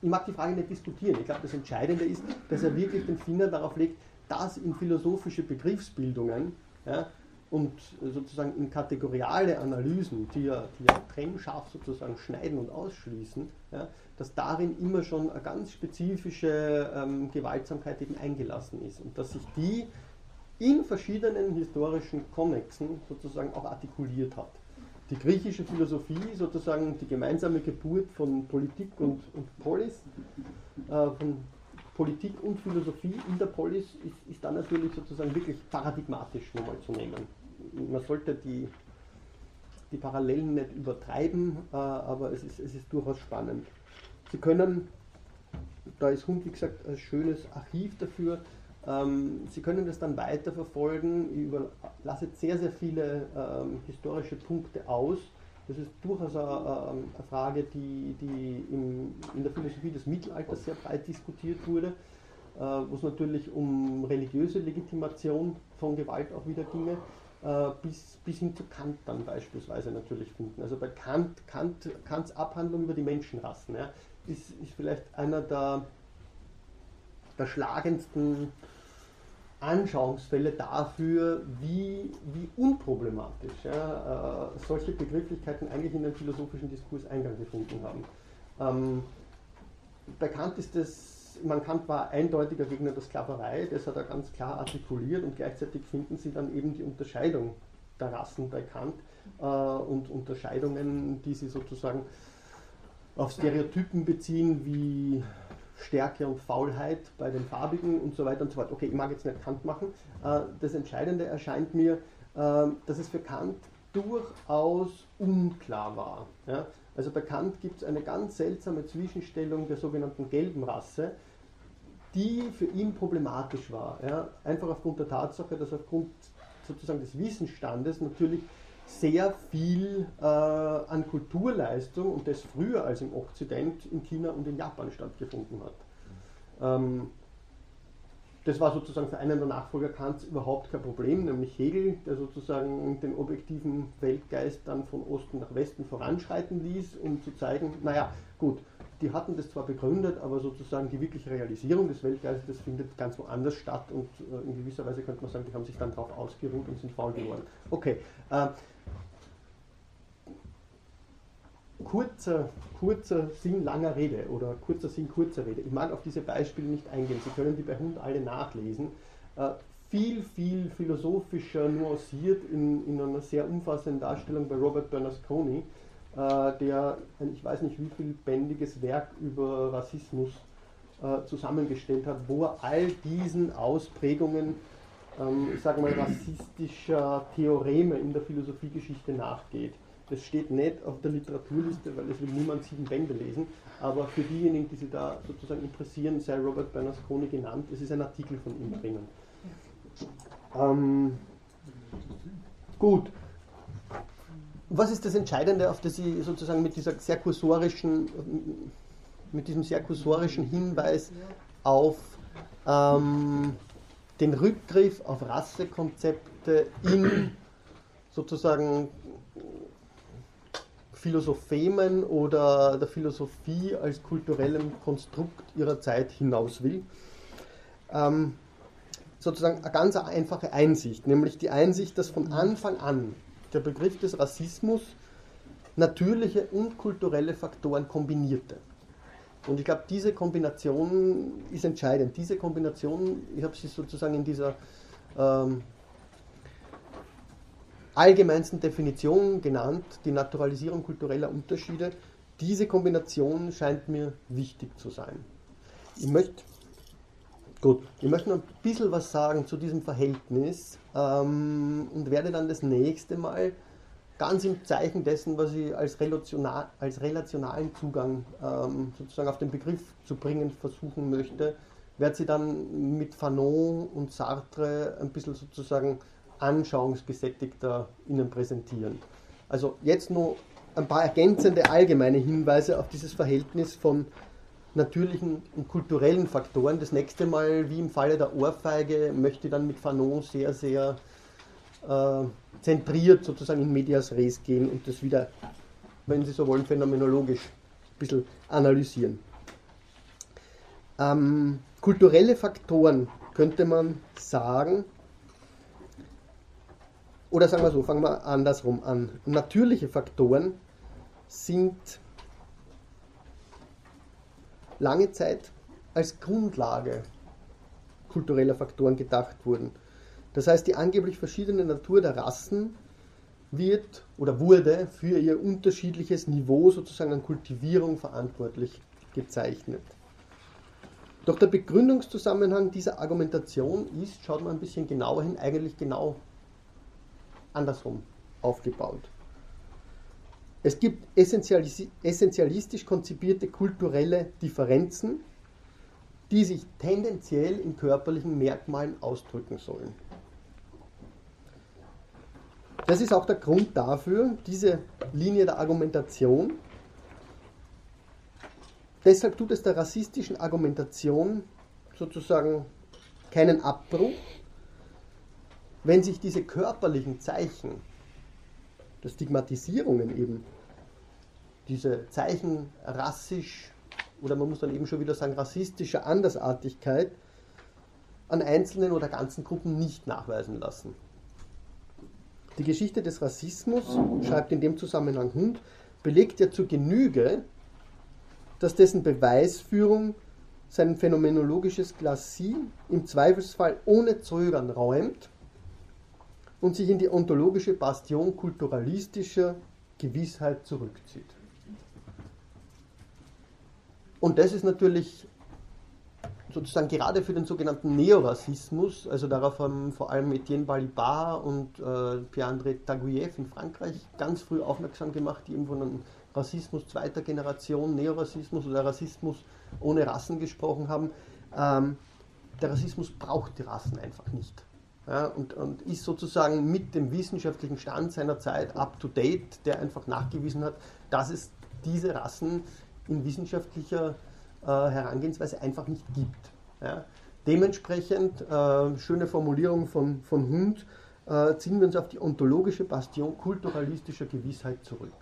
ich mag die Frage nicht diskutieren. Ich glaube, das Entscheidende ist, dass er wirklich den Finger darauf legt, dass in philosophische Begriffsbildungen ja, und sozusagen in kategoriale Analysen, die ja, die ja trennscharf sozusagen schneiden und ausschließen, ja, dass darin immer schon eine ganz spezifische ähm, Gewaltsamkeit eben eingelassen ist und dass sich die in verschiedenen historischen Konnexen sozusagen auch artikuliert hat. Die griechische Philosophie, sozusagen die gemeinsame Geburt von Politik und, und Polis, äh, von Politik und Philosophie in der Polis, ist, ist dann natürlich sozusagen wirklich paradigmatisch nochmal zu nehmen. Man sollte die, die Parallelen nicht übertreiben, äh, aber es ist, es ist durchaus spannend. Sie können, da ist Hund wie gesagt ein schönes Archiv dafür, Sie können das dann weiterverfolgen. Ich lasse jetzt sehr, sehr viele ähm, historische Punkte aus. Das ist durchaus eine, ähm, Frage, die, die in der Philosophie des Mittelalters sehr breit diskutiert wurde, äh, wo es natürlich um religiöse Legitimation von Gewalt auch wieder ginge, äh, bis, bis hin zu Kant dann beispielsweise natürlich finden. Also bei Kant, Kant Kants Abhandlung über die Menschenrassen ja, ist, ist vielleicht einer der, der schlagendsten Anschauungsfälle dafür, wie, wie unproblematisch ja, äh, solche Begrifflichkeiten eigentlich in den philosophischen Diskurs Eingang gefunden haben. Ähm, bekannt ist es, man Kant war eindeutiger Gegner der Sklaverei, das hat er ganz klar artikuliert und gleichzeitig finden Sie dann eben die Unterscheidung der Rassen bei Kant äh, und Unterscheidungen, die Sie sozusagen auf Stereotypen beziehen, wie Stärke und Faulheit bei den Farbigen und so weiter und so fort. Okay, ich mag jetzt nicht Kant machen. Äh, das Entscheidende erscheint mir, äh, dass es für Kant durchaus unklar war. Also bei Kant gibt es eine ganz seltsame Zwischenstellung der sogenannten gelben Rasse, die für ihn problematisch war. Einfach aufgrund der Tatsache, dass aufgrund sozusagen des Wissensstandes natürlich sehr viel äh, an Kulturleistung und das früher als im Okzident in China und in Japan stattgefunden hat. Ähm, das war sozusagen für einen der Nachfolger Kants überhaupt kein Problem, nämlich Hegel, der sozusagen den objektiven Weltgeist dann von Osten nach Westen voranschreiten ließ, um zu zeigen, naja, gut, die hatten das zwar begründet, aber sozusagen die wirkliche Realisierung des Weltgeistes findet ganz woanders statt und äh, in gewisser Weise könnte man sagen, die haben sich dann darauf ausgeruht und sind faul geworden. Okay. Kurzer, kurzer Sinn langer Rede oder kurzer Sinn kurzer Rede. Ich mag auf diese Beispiele nicht eingehen. Sie können die bei Hund alle nachlesen. Äh, viel, viel philosophischer nuanciert in, in einer sehr umfassenden Darstellung bei Robert Bernasconi äh, der ein ich weiß nicht wie viel bändiges Werk über Rassismus äh, zusammengestellt hat, wo er all diesen Ausprägungen, ähm, ich sage mal, rassistischer Theoreme in der Philosophiegeschichte nachgeht. Das steht nicht auf der Literaturliste, weil es will niemand sieben Bände lesen, aber für diejenigen, die sich da sozusagen interessieren, sei Robert Bernasconi genannt, es ist ein Artikel von ihm drinnen. Ähm, gut, was ist das Entscheidende, auf das Sie sozusagen mit dieser sehr kursorischen, mit diesem sehr kursorischen Hinweis auf ähm, den Rückgriff auf Rassekonzepte in sozusagen Philosophemen oder der Philosophie als kulturellem Konstrukt ihrer Zeit hinaus will. Ähm, sozusagen eine ganz einfache Einsicht, nämlich die Einsicht, dass von Anfang an der Begriff des Rassismus natürliche und kulturelle Faktoren kombinierte. Und ich glaube, diese Kombination ist entscheidend. Diese Kombination, ich habe sie sozusagen in dieser ähm, allgemeinsten Definition genannt, die Naturalisierung kultureller Unterschiede. Diese Kombination scheint mir wichtig zu sein. Ich möchte, gut, ich möchte noch ein bisschen was sagen zu diesem Verhältnis ähm, und werde dann das nächste Mal ganz im Zeichen dessen, was ich als, relational, als relationalen Zugang ähm, sozusagen auf den Begriff zu bringen versuchen möchte, werde sie dann mit Fanon und Sartre ein bisschen sozusagen anschauungsgesättigter Ihnen präsentieren. Also jetzt nur ein paar ergänzende allgemeine Hinweise auf dieses Verhältnis von natürlichen und kulturellen Faktoren. Das nächste Mal, wie im Falle der Ohrfeige, möchte ich dann mit Fanon sehr, sehr äh, zentriert sozusagen in Medias Res gehen und das wieder, wenn Sie so wollen, phänomenologisch ein bisschen analysieren. Ähm, kulturelle Faktoren könnte man sagen, oder sagen wir so, fangen wir andersrum an. Natürliche Faktoren sind lange Zeit als Grundlage kultureller Faktoren gedacht wurden. Das heißt, die angeblich verschiedene Natur der Rassen wird oder wurde für ihr unterschiedliches Niveau sozusagen an Kultivierung verantwortlich gezeichnet. Doch der Begründungszusammenhang dieser Argumentation ist, schaut man ein bisschen genauer hin, eigentlich genau andersrum aufgebaut. Es gibt essentialistisch konzipierte kulturelle Differenzen, die sich tendenziell in körperlichen Merkmalen ausdrücken sollen. Das ist auch der Grund dafür, diese Linie der Argumentation. Deshalb tut es der rassistischen Argumentation sozusagen keinen Abbruch, wenn sich diese körperlichen Zeichen der Stigmatisierungen eben, diese Zeichen rassisch oder man muss dann eben schon wieder sagen rassistischer Andersartigkeit an einzelnen oder ganzen Gruppen nicht nachweisen lassen. Die Geschichte des Rassismus, schreibt in dem Zusammenhang Hund, belegt ja zur Genüge, dass dessen Beweisführung sein phänomenologisches Glacis im Zweifelsfall ohne Zögern räumt und sich in die ontologische Bastion kulturalistischer Gewissheit zurückzieht. Und das ist natürlich sozusagen gerade für den sogenannten Neorassismus, also darauf haben vor allem Etienne Balibar und äh, Pierre-André Taguieff in Frankreich ganz früh aufmerksam gemacht, die eben von einem Rassismus zweiter Generation, Neorassismus oder Rassismus ohne Rassen gesprochen haben. Ähm, der Rassismus braucht die Rassen einfach nicht. Ja, und, und, ist sozusagen mit dem wissenschaftlichen Stand seiner Zeit up to date, der einfach nachgewiesen hat, dass es diese Rassen in wissenschaftlicher äh, Herangehensweise einfach nicht gibt. Ja. Dementsprechend, äh, schöne Formulierung von, von Hund, äh, ziehen wir uns auf die ontologische Bastion kulturalistischer Gewissheit zurück.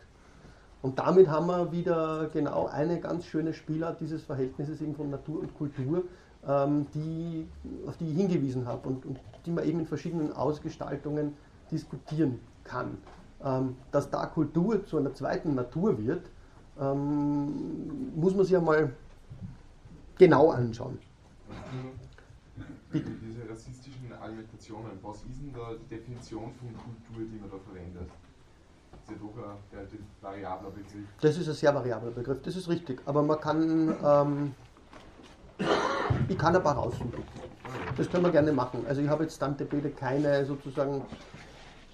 Und damit haben wir wieder genau eine ganz schöne Spielart dieses Verhältnisses eben von Natur und Kultur, die, auf die ich hingewiesen habe und, und, die man eben in verschiedenen Ausgestaltungen diskutieren kann. Ähm, dass da Kultur zu einer zweiten Natur wird, ähm, muss man sich einmal genau anschauen. Bitte. Diese rassistischen Argumentationen, was ist denn da die Definition von Kultur, die man da verwendet? Das ist ja doch ein relativ variabler Begriff. Das ist ein sehr variabler Begriff, das ist richtig. Aber man kann, ähm, ich kann ein paar raussuchen. Das können wir gerne machen. Also ich habe jetzt Tante Bede keine sozusagen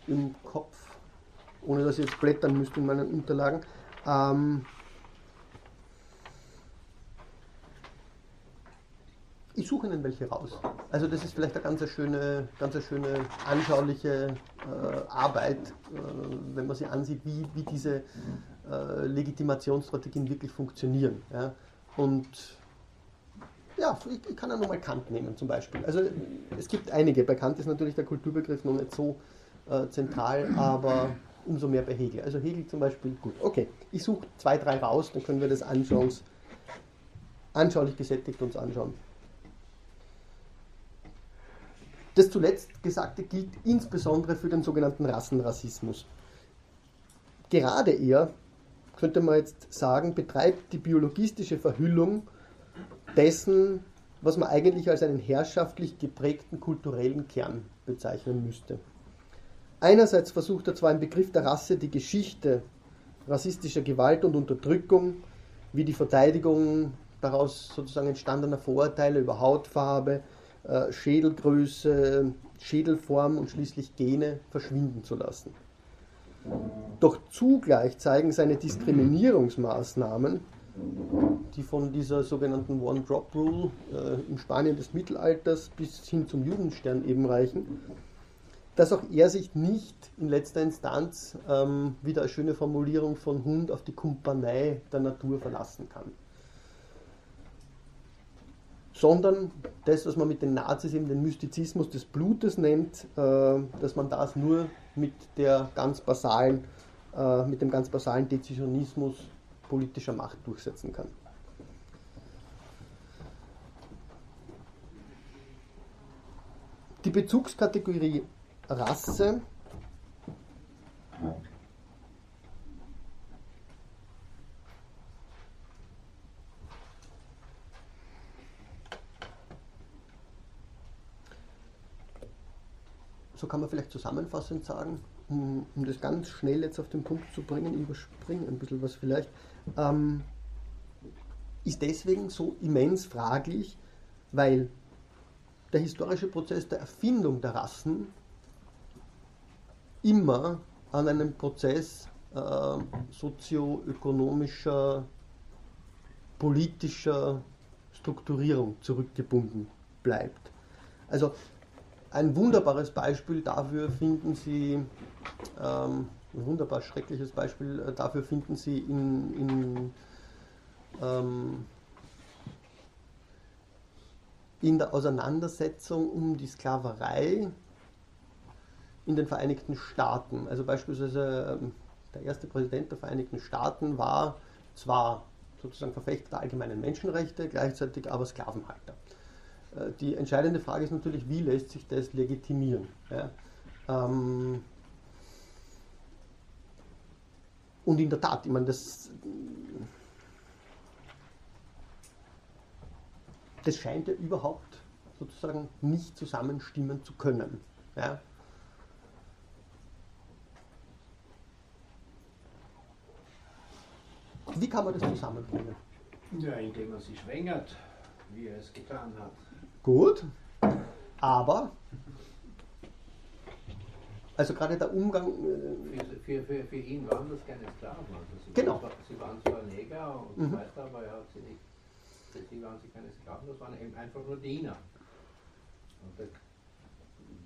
im Kopf, ohne dass ich jetzt blättern müsste in meinen Unterlagen. Ähm, ich suche Ihnen welche raus. Also das ist vielleicht eine ganz schöne, ganz schöne anschauliche äh, Arbeit, äh, wenn man sich ansieht, wie, wie diese äh, Legitimationsstrategien wirklich funktionieren. Ja. Und ja, ich, kann ja nochmal Kant nehmen zum Beispiel. Also es gibt einige. Bei Kant ist natürlich der Kulturbegriff noch nicht so äh, zentral, aber umso mehr bei Hegel. Also Hegel zum Beispiel, gut, okay, ich suche zwei, drei raus, dann können wir das anschauungs, anschaulich gesättigt uns anschauen. Das zuletzt Gesagte gilt insbesondere für den sogenannten Rassenrassismus. Gerade er, könnte man jetzt sagen, betreibt die biologistische Verhüllung dessen, was man eigentlich als einen herrschaftlich geprägten kulturellen Kern bezeichnen müsste. Einerseits versucht er zwar im Begriff der Rasse die Geschichte rassistischer Gewalt und Unterdrückung, wie die Verteidigung daraus sozusagen entstandener Vorurteile über Hautfarbe, äh, Schädelgröße, Schädelform und schließlich Gene verschwinden zu lassen. Doch zugleich zeigen seine Diskriminierungsmaßnahmen, die von dieser sogenannten One-Drop-Rule äh, im Spanien des Mittelalters bis hin zum Judenstern eben reichen, dass auch er sich nicht in letzter Instanz, ähm, wieder eine schöne Formulierung von Hund, auf die Kumpanei der Natur verlassen kann. Sondern das, was man mit den Nazis eben den Mystizismus des Blutes nennt, äh, dass man das nur mit der ganz basalen, äh, mit dem ganz basalen Dezisionismus politischer Macht durchsetzen kann. Die Bezugskategorie Rasse so kann man vielleicht zusammenfassend sagen, um, um, das ganz schnell jetzt auf den Punkt zu bringen, überspringen ein bisschen was vielleicht, ähm, ist deswegen so immens fraglich, weil der historische Prozess der Erfindung der Rassen immer an einen Prozess äh, sozioökonomischer, politischer Strukturierung zurückgebunden bleibt. Also ein wunderbares Beispiel dafür finden Sie, ähm, ein wunderbar schreckliches Beispiel äh, dafür finden Sie in, in, ähm, in der Auseinandersetzung um die Sklaverei in den Vereinigten Staaten. Also beispielsweise ähm, der erste Präsident der Vereinigten Staaten war zwar sozusagen Verfechter der allgemeinen Menschenrechte, gleichzeitig aber Sklavenhalter. Äh, die entscheidende Frage ist natürlich, wie lässt sich das legitimieren? Ja? Ähm und in der Tat, ich meine, das, das scheint ja überhaupt sozusagen nicht zusammenstimmen zu können. Ja? Wie kann man das zusammenbringen? Ja, indem man sich schwängert, wie er es getan hat. Gut, aber, Also gerade der Umgang. Äh, für, für, für, ihn waren das keine Sklaven. Also sie, genau. waren, sie waren zwar Neger und mhm. so weiter, aber er hat sie nicht. Für sie waren sie keine Sklaven, das waren eben einfach nur Diener. Und der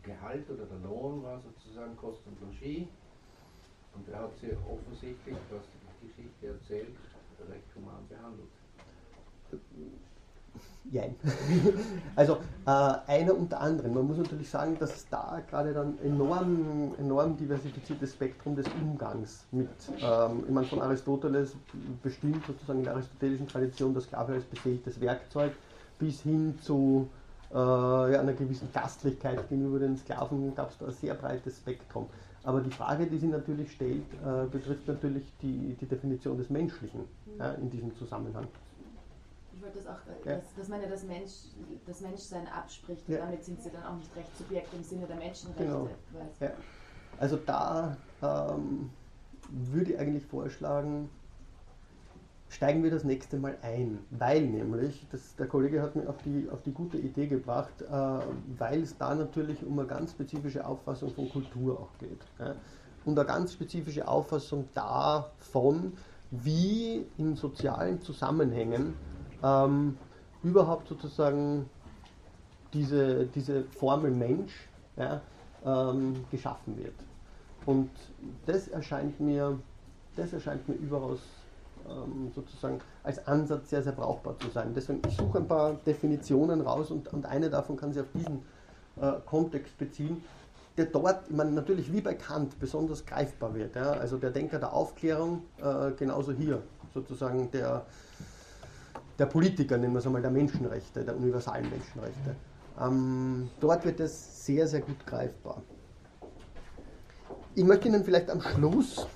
Gehalt oder der Lohn war sozusagen Kost und Logis. Und er hat sie offensichtlich, was die Geschichte erzählt, recht human behandelt. Jein. also äh, einer unter anderem. Man muss natürlich sagen, dass da gerade dann enorm, enorm diversifiziertes Spektrum des Umgangs mit, ähm, ich meine von Aristoteles bestimmt sozusagen in der aristotelischen Tradition das Sklave als befähigtes Werkzeug bis hin zu äh, ja, einer gewissen Gastlichkeit gegenüber den Sklaven gab es da ein sehr breites Spektrum. Aber die Frage, die sich natürlich stellt, äh, betrifft natürlich die, die Definition des Menschlichen ja, in diesem Zusammenhang wollte das auch, äh, ja. dass, dass man ja das, Mensch, das Menschsein abspricht und ja. damit sind sie dann auch nicht Rechtssubjekt im Sinne der Menschenrechte. Genau. Ja. Also da ähm, würde ich eigentlich vorschlagen, steigen wir das nächste Mal ein, weil nämlich, das, der Kollege hat mir auf die, auf die gute Idee gebracht, äh, weil es da natürlich um eine ganz spezifische Auffassung von Kultur auch geht. Ja? Und eine ganz spezifische Auffassung davon, wie in sozialen Zusammenhängen ähm, überhaupt sozusagen diese, diese Formel Mensch ja, ähm, geschaffen wird. Und das erscheint mir, das erscheint mir überaus ähm, sozusagen als Ansatz sehr, sehr brauchbar zu sein. Deswegen, ich suche ein paar Definitionen raus und, und eine davon kann sich auf diesen äh, Kontext beziehen, der dort, ich meine, natürlich wie bei Kant besonders greifbar wird. Ja? Also der Denker der Aufklärung, äh, genauso hier sozusagen der der Politiker, nennen wir es einmal, der Menschenrechte, der universalen Menschenrechte. Ähm, dort wird es sehr, sehr gut greifbar. Ich möchte Ihnen vielleicht am Schluss,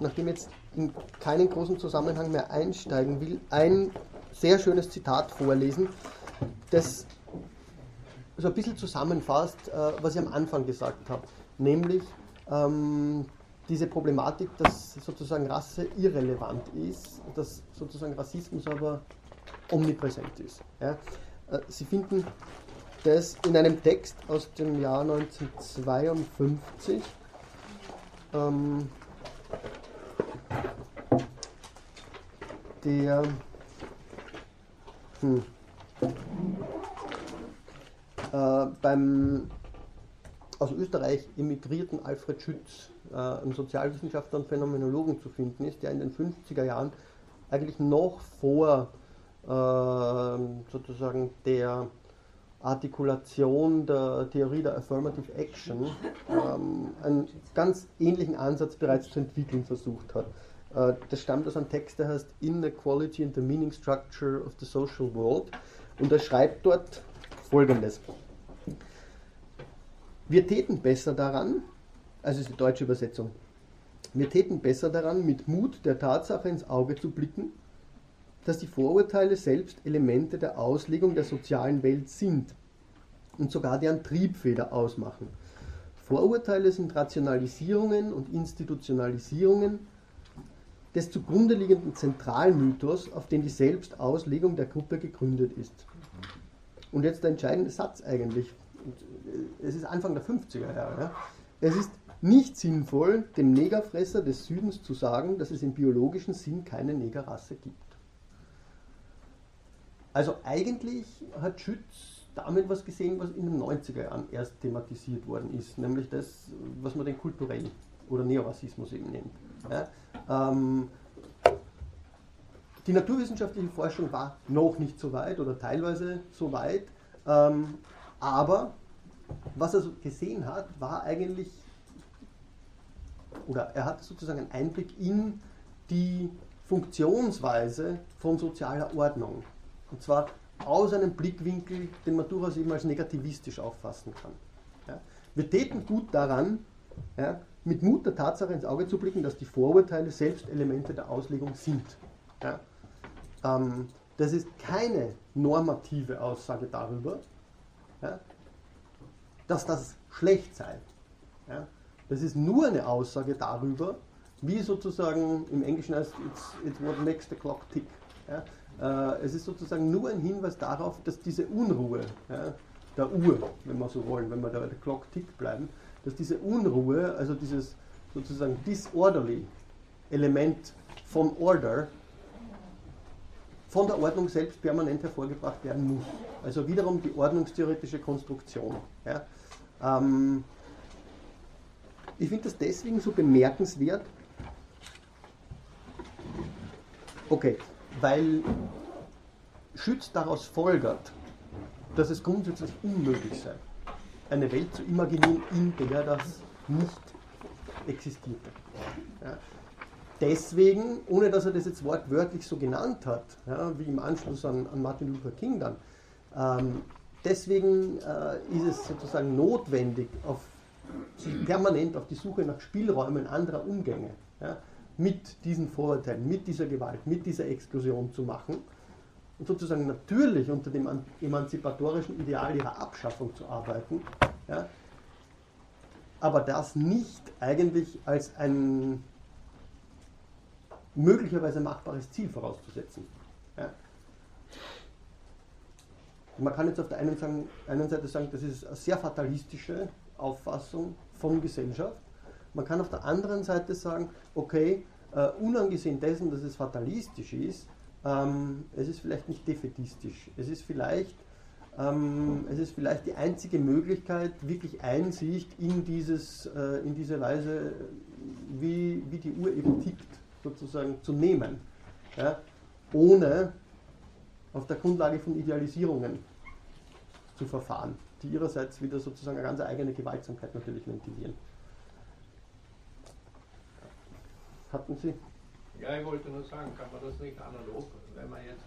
nachdem ich jetzt in keinen großen Zusammenhang mehr einsteigen will, ein sehr schönes Zitat vorlesen, das so ein bisschen zusammenfasst, äh, was ich am Anfang gesagt habe, nämlich ähm, diese Problematik, dass sozusagen Rasse irrelevant ist, dass sozusagen Rassismus aber omnipräsent ist. Ja. Äh, Sie finden das in einem Text aus dem Jahr 1952. Ähm, der hm, äh, beim aus Österreich emigrierten Alfred Schütz äh, ein Sozialwissenschaftler und Phänomenologen zu finden ist, der in den 50er Jahren eigentlich noch vor äh, sozusagen der Artikulation der Theorie der Affirmative Action ähm, einen ganz ähnlichen Ansatz bereits zu entwickeln versucht hat. Äh, das stammt aus einem Text, der heißt Inequality and the Meaning Structure of the Social World und er schreibt dort folgendes. Wir täten besser daran, also ist die deutsche Übersetzung. Wir täten besser daran, mit Mut der Tatsache ins Auge zu blicken, dass die Vorurteile selbst Elemente der Auslegung der sozialen Welt sind und sogar deren Triebfeder ausmachen. Vorurteile sind Rationalisierungen und Institutionalisierungen des zugrunde liegenden Zentralmythos, auf den die Selbstauslegung der Gruppe gegründet ist. Und jetzt der entscheidende Satz eigentlich. Es ist Anfang der 50er Jahre. Ja. Es ist nicht sinnvoll, dem Negerfresser des Südens zu sagen, dass es im biologischen Sinn keine Negerrasse gibt. Also eigentlich hat Schütz damit was gesehen, was in den 90er Jahren erst thematisiert worden ist, nämlich das, was man den kulturellen oder Neorassismus eben nennt. Ja, ähm, die naturwissenschaftliche Forschung war noch nicht so weit oder teilweise so weit, ähm, aber was er so gesehen hat, war eigentlich oder er hat sozusagen einen Einblick in die Funktionsweise von sozialer Ordnung. Und zwar aus einem Blickwinkel, den man durchaus eben als negativistisch auffassen kann. Ja. Wir täten gut daran, ja, mit Mut der Tatsache ins Auge zu blicken, dass die Vorurteile selbst Elemente der Auslegung sind. Ja. Ähm, das ist keine normative Aussage darüber, dass das schlecht sei. Das ist nur eine Aussage darüber, wie sozusagen im Englischen heißt it's, it's what makes the clock tick. Ja? Äh, es ist sozusagen nur ein Hinweis darauf, dass diese Unruhe ja, der Uhr, wenn wir so wollen, wenn wir da bei der Clock tick bleiben, dass diese Unruhe, also dieses sozusagen disorderly Element von Order, von der Ordnung selbst permanent hervorgebracht werden muss. Also wiederum die ordnungstheoretische Konstruktion. Ja. Ähm, ich finde das deswegen so bemerkenswert, okay, weil Schütz daraus folgert, dass es grundsätzlich unmöglich sei, eine Welt zu imaginieren, in der das nicht existierte. Ja. Deswegen, ohne dass er das jetzt wortwörtlich so genannt hat, ja, wie im Anschluss an, an, Martin Luther King dann, ähm, deswegen äh, ist es sozusagen notwendig, auf, sich permanent auf die Suche nach Spielräumen anderer Umgänge ja, mit diesen Vorurteilen, mit dieser Gewalt, mit dieser Exklusion zu machen und sozusagen natürlich unter dem emanzipatorischen Ideal ihrer Abschaffung zu arbeiten, ja, aber das nicht eigentlich als ein möglicherweise machbares Ziel vorauszusetzen. Ja. Man kann jetzt auf der einen, Seite sagen, das ist eine sehr fatalistische Auffassung von Gesellschaft. Man kann auf der anderen Seite sagen, okay, uh, unangesehen dessen, dass es fatalistisch ist, ähm, es ist vielleicht nicht defetistisch. Es ist vielleicht, ähm, es ist vielleicht die einzige Möglichkeit, wirklich Einsicht in, dieses, äh, in diese Weise, wie, wie die Uhr eben tickt, sozusagen zu nehmen. Ja, ohne auf der Grundlage von Idealisierungen zu verfahren, die ihrerseits wieder sozusagen eine ganz eigene Gewaltsamkeit natürlich ventilieren. Hatten Sie? Ja, ich wollte nur sagen, kann man das nicht analog, wenn man jetzt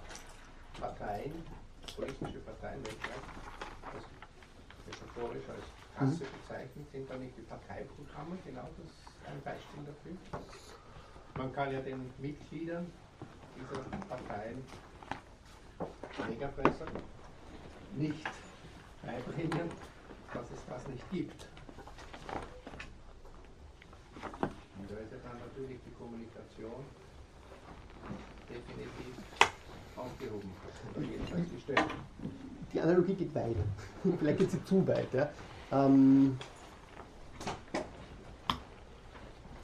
Parteien, politische Parteien weltweit, als metaphorisch als Kasse mhm. bezeichnet, sind da nicht die Parteiprogramme genau das ein Beispiel dafür? Man kann ja den Mitgliedern dieser Parteien Megapresser nicht beibringen, dass es das nicht gibt. Und da ist ja dann natürlich die Kommunikation definitiv aufgehoben oder jedenfalls gestellt. Die Analogie geht weit. Vielleicht geht sie zu weit. Ja. Ähm,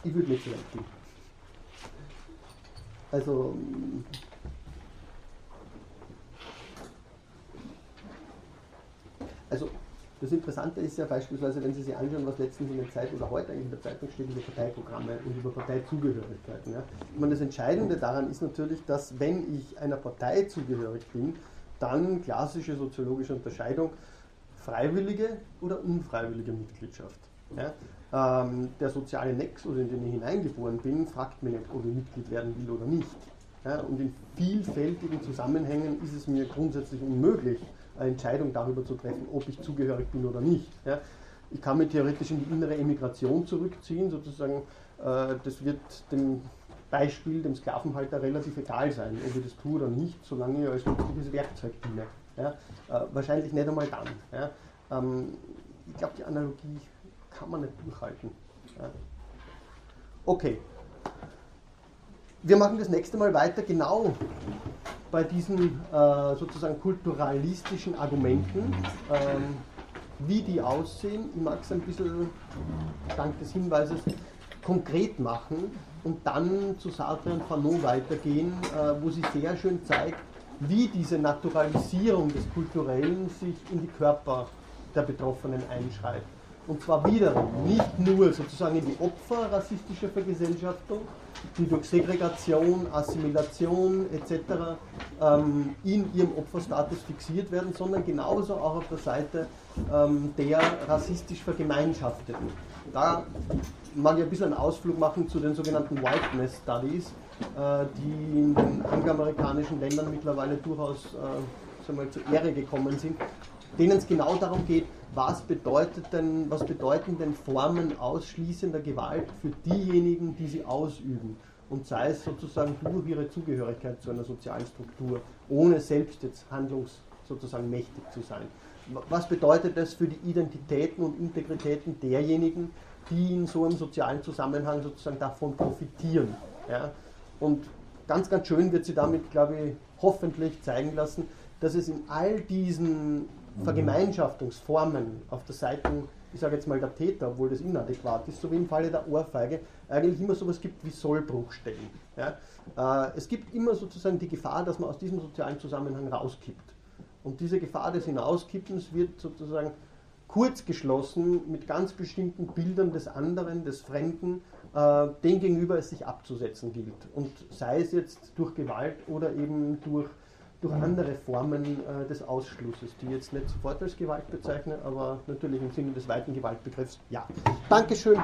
ich würde nicht weit gehen. Also also das Interessante ist ja beispielsweise, wenn Sie sich anschauen, was letztens in der Zeit oder heute eigentlich in der Zeitung steht über Parteiprogramme und über Parteizugehörigkeiten. Ja. Ich meine, das Entscheidende daran ist natürlich, dass wenn ich einer Partei zugehörig bin, dann klassische soziologische Unterscheidung freiwillige oder unfreiwillige Mitgliedschaft. Ja. Ähm, der soziale Nexus, in den ich hineingeboren bin, fragt mich nicht, ob ich Mitglied werden will oder nicht. Ja. Und in vielfältigen Zusammenhängen ist es mir grundsätzlich unmöglich, eine Entscheidung darüber zu treffen, ob ich zugehörig bin oder nicht. Ja. Ich kann mich theoretisch in die innere Emigration zurückziehen, sozusagen, äh, das wird dem Beispiel, dem Sklavenhalter relativ egal sein, ob ich das tue oder nicht, solange ich als nützliches Werkzeug diene. Ja. Äh, wahrscheinlich nicht einmal dann. Ja. Ähm, ich glaube, die Analogie kann man nicht durchhalten. Okay. Wir machen das nächste Mal weiter genau bei diesen äh, sozusagen kulturalistischen Argumenten, ähm, wie die aussehen. Ich mag es ein bisschen dank des Hinweises konkret machen und dann zu Sartre und Fanon weitergehen, äh, wo sie sehr schön zeigt, wie diese Naturalisierung des Kulturellen sich in die Körper der Betroffenen einschreibt. Und zwar wiederum nicht nur sozusagen in die Opfer rassistischer Vergesellschaftung, die durch Segregation, Assimilation etc. Ähm, in ihrem Opferstatus fixiert werden, sondern genauso auch auf der Seite ähm, der rassistisch Vergemeinschafteten. Da mag ich ein bisschen einen Ausflug machen zu den sogenannten Whiteness Studies, äh, die in den angloamerikanischen Ländern mittlerweile durchaus äh, mal, zur Ehre gekommen sind, denen es genau darum geht, was, bedeutet denn, was bedeuten denn Formen ausschließender Gewalt für diejenigen, die sie ausüben? Und sei es sozusagen durch ihre Zugehörigkeit zu einer sozialen Struktur, ohne selbst jetzt handlungs sozusagen mächtig zu sein. Was bedeutet das für die Identitäten und Integritäten derjenigen, die in so einem sozialen Zusammenhang sozusagen davon profitieren? Ja? Und ganz, ganz schön wird sie damit, glaube ich, hoffentlich zeigen lassen, dass es in all diesen Vergemeinschaftungsformen auf der Seite ich sage jetzt mal der Täter, obwohl das inadäquat ist, so wie im Falle der Ohrfeige, eigentlich immer sowas gibt wie Sollbruchstellen. Ja? Äh, es gibt immer sozusagen die Gefahr, dass man aus diesem sozialen Zusammenhang rauskippt. Und diese Gefahr des Hinauskippens wird sozusagen kurz geschlossen mit ganz bestimmten Bildern des anderen, des Fremden, äh, dem gegenüber es sich abzusetzen gilt. Und sei es jetzt durch Gewalt oder eben durch, durch andere Formen äh, des Ausschlusses, die jetzt nicht sofort als Gewalt bezeichne, aber natürlich im Sinne des weiten Gewaltbegriffs ja. Dankeschön.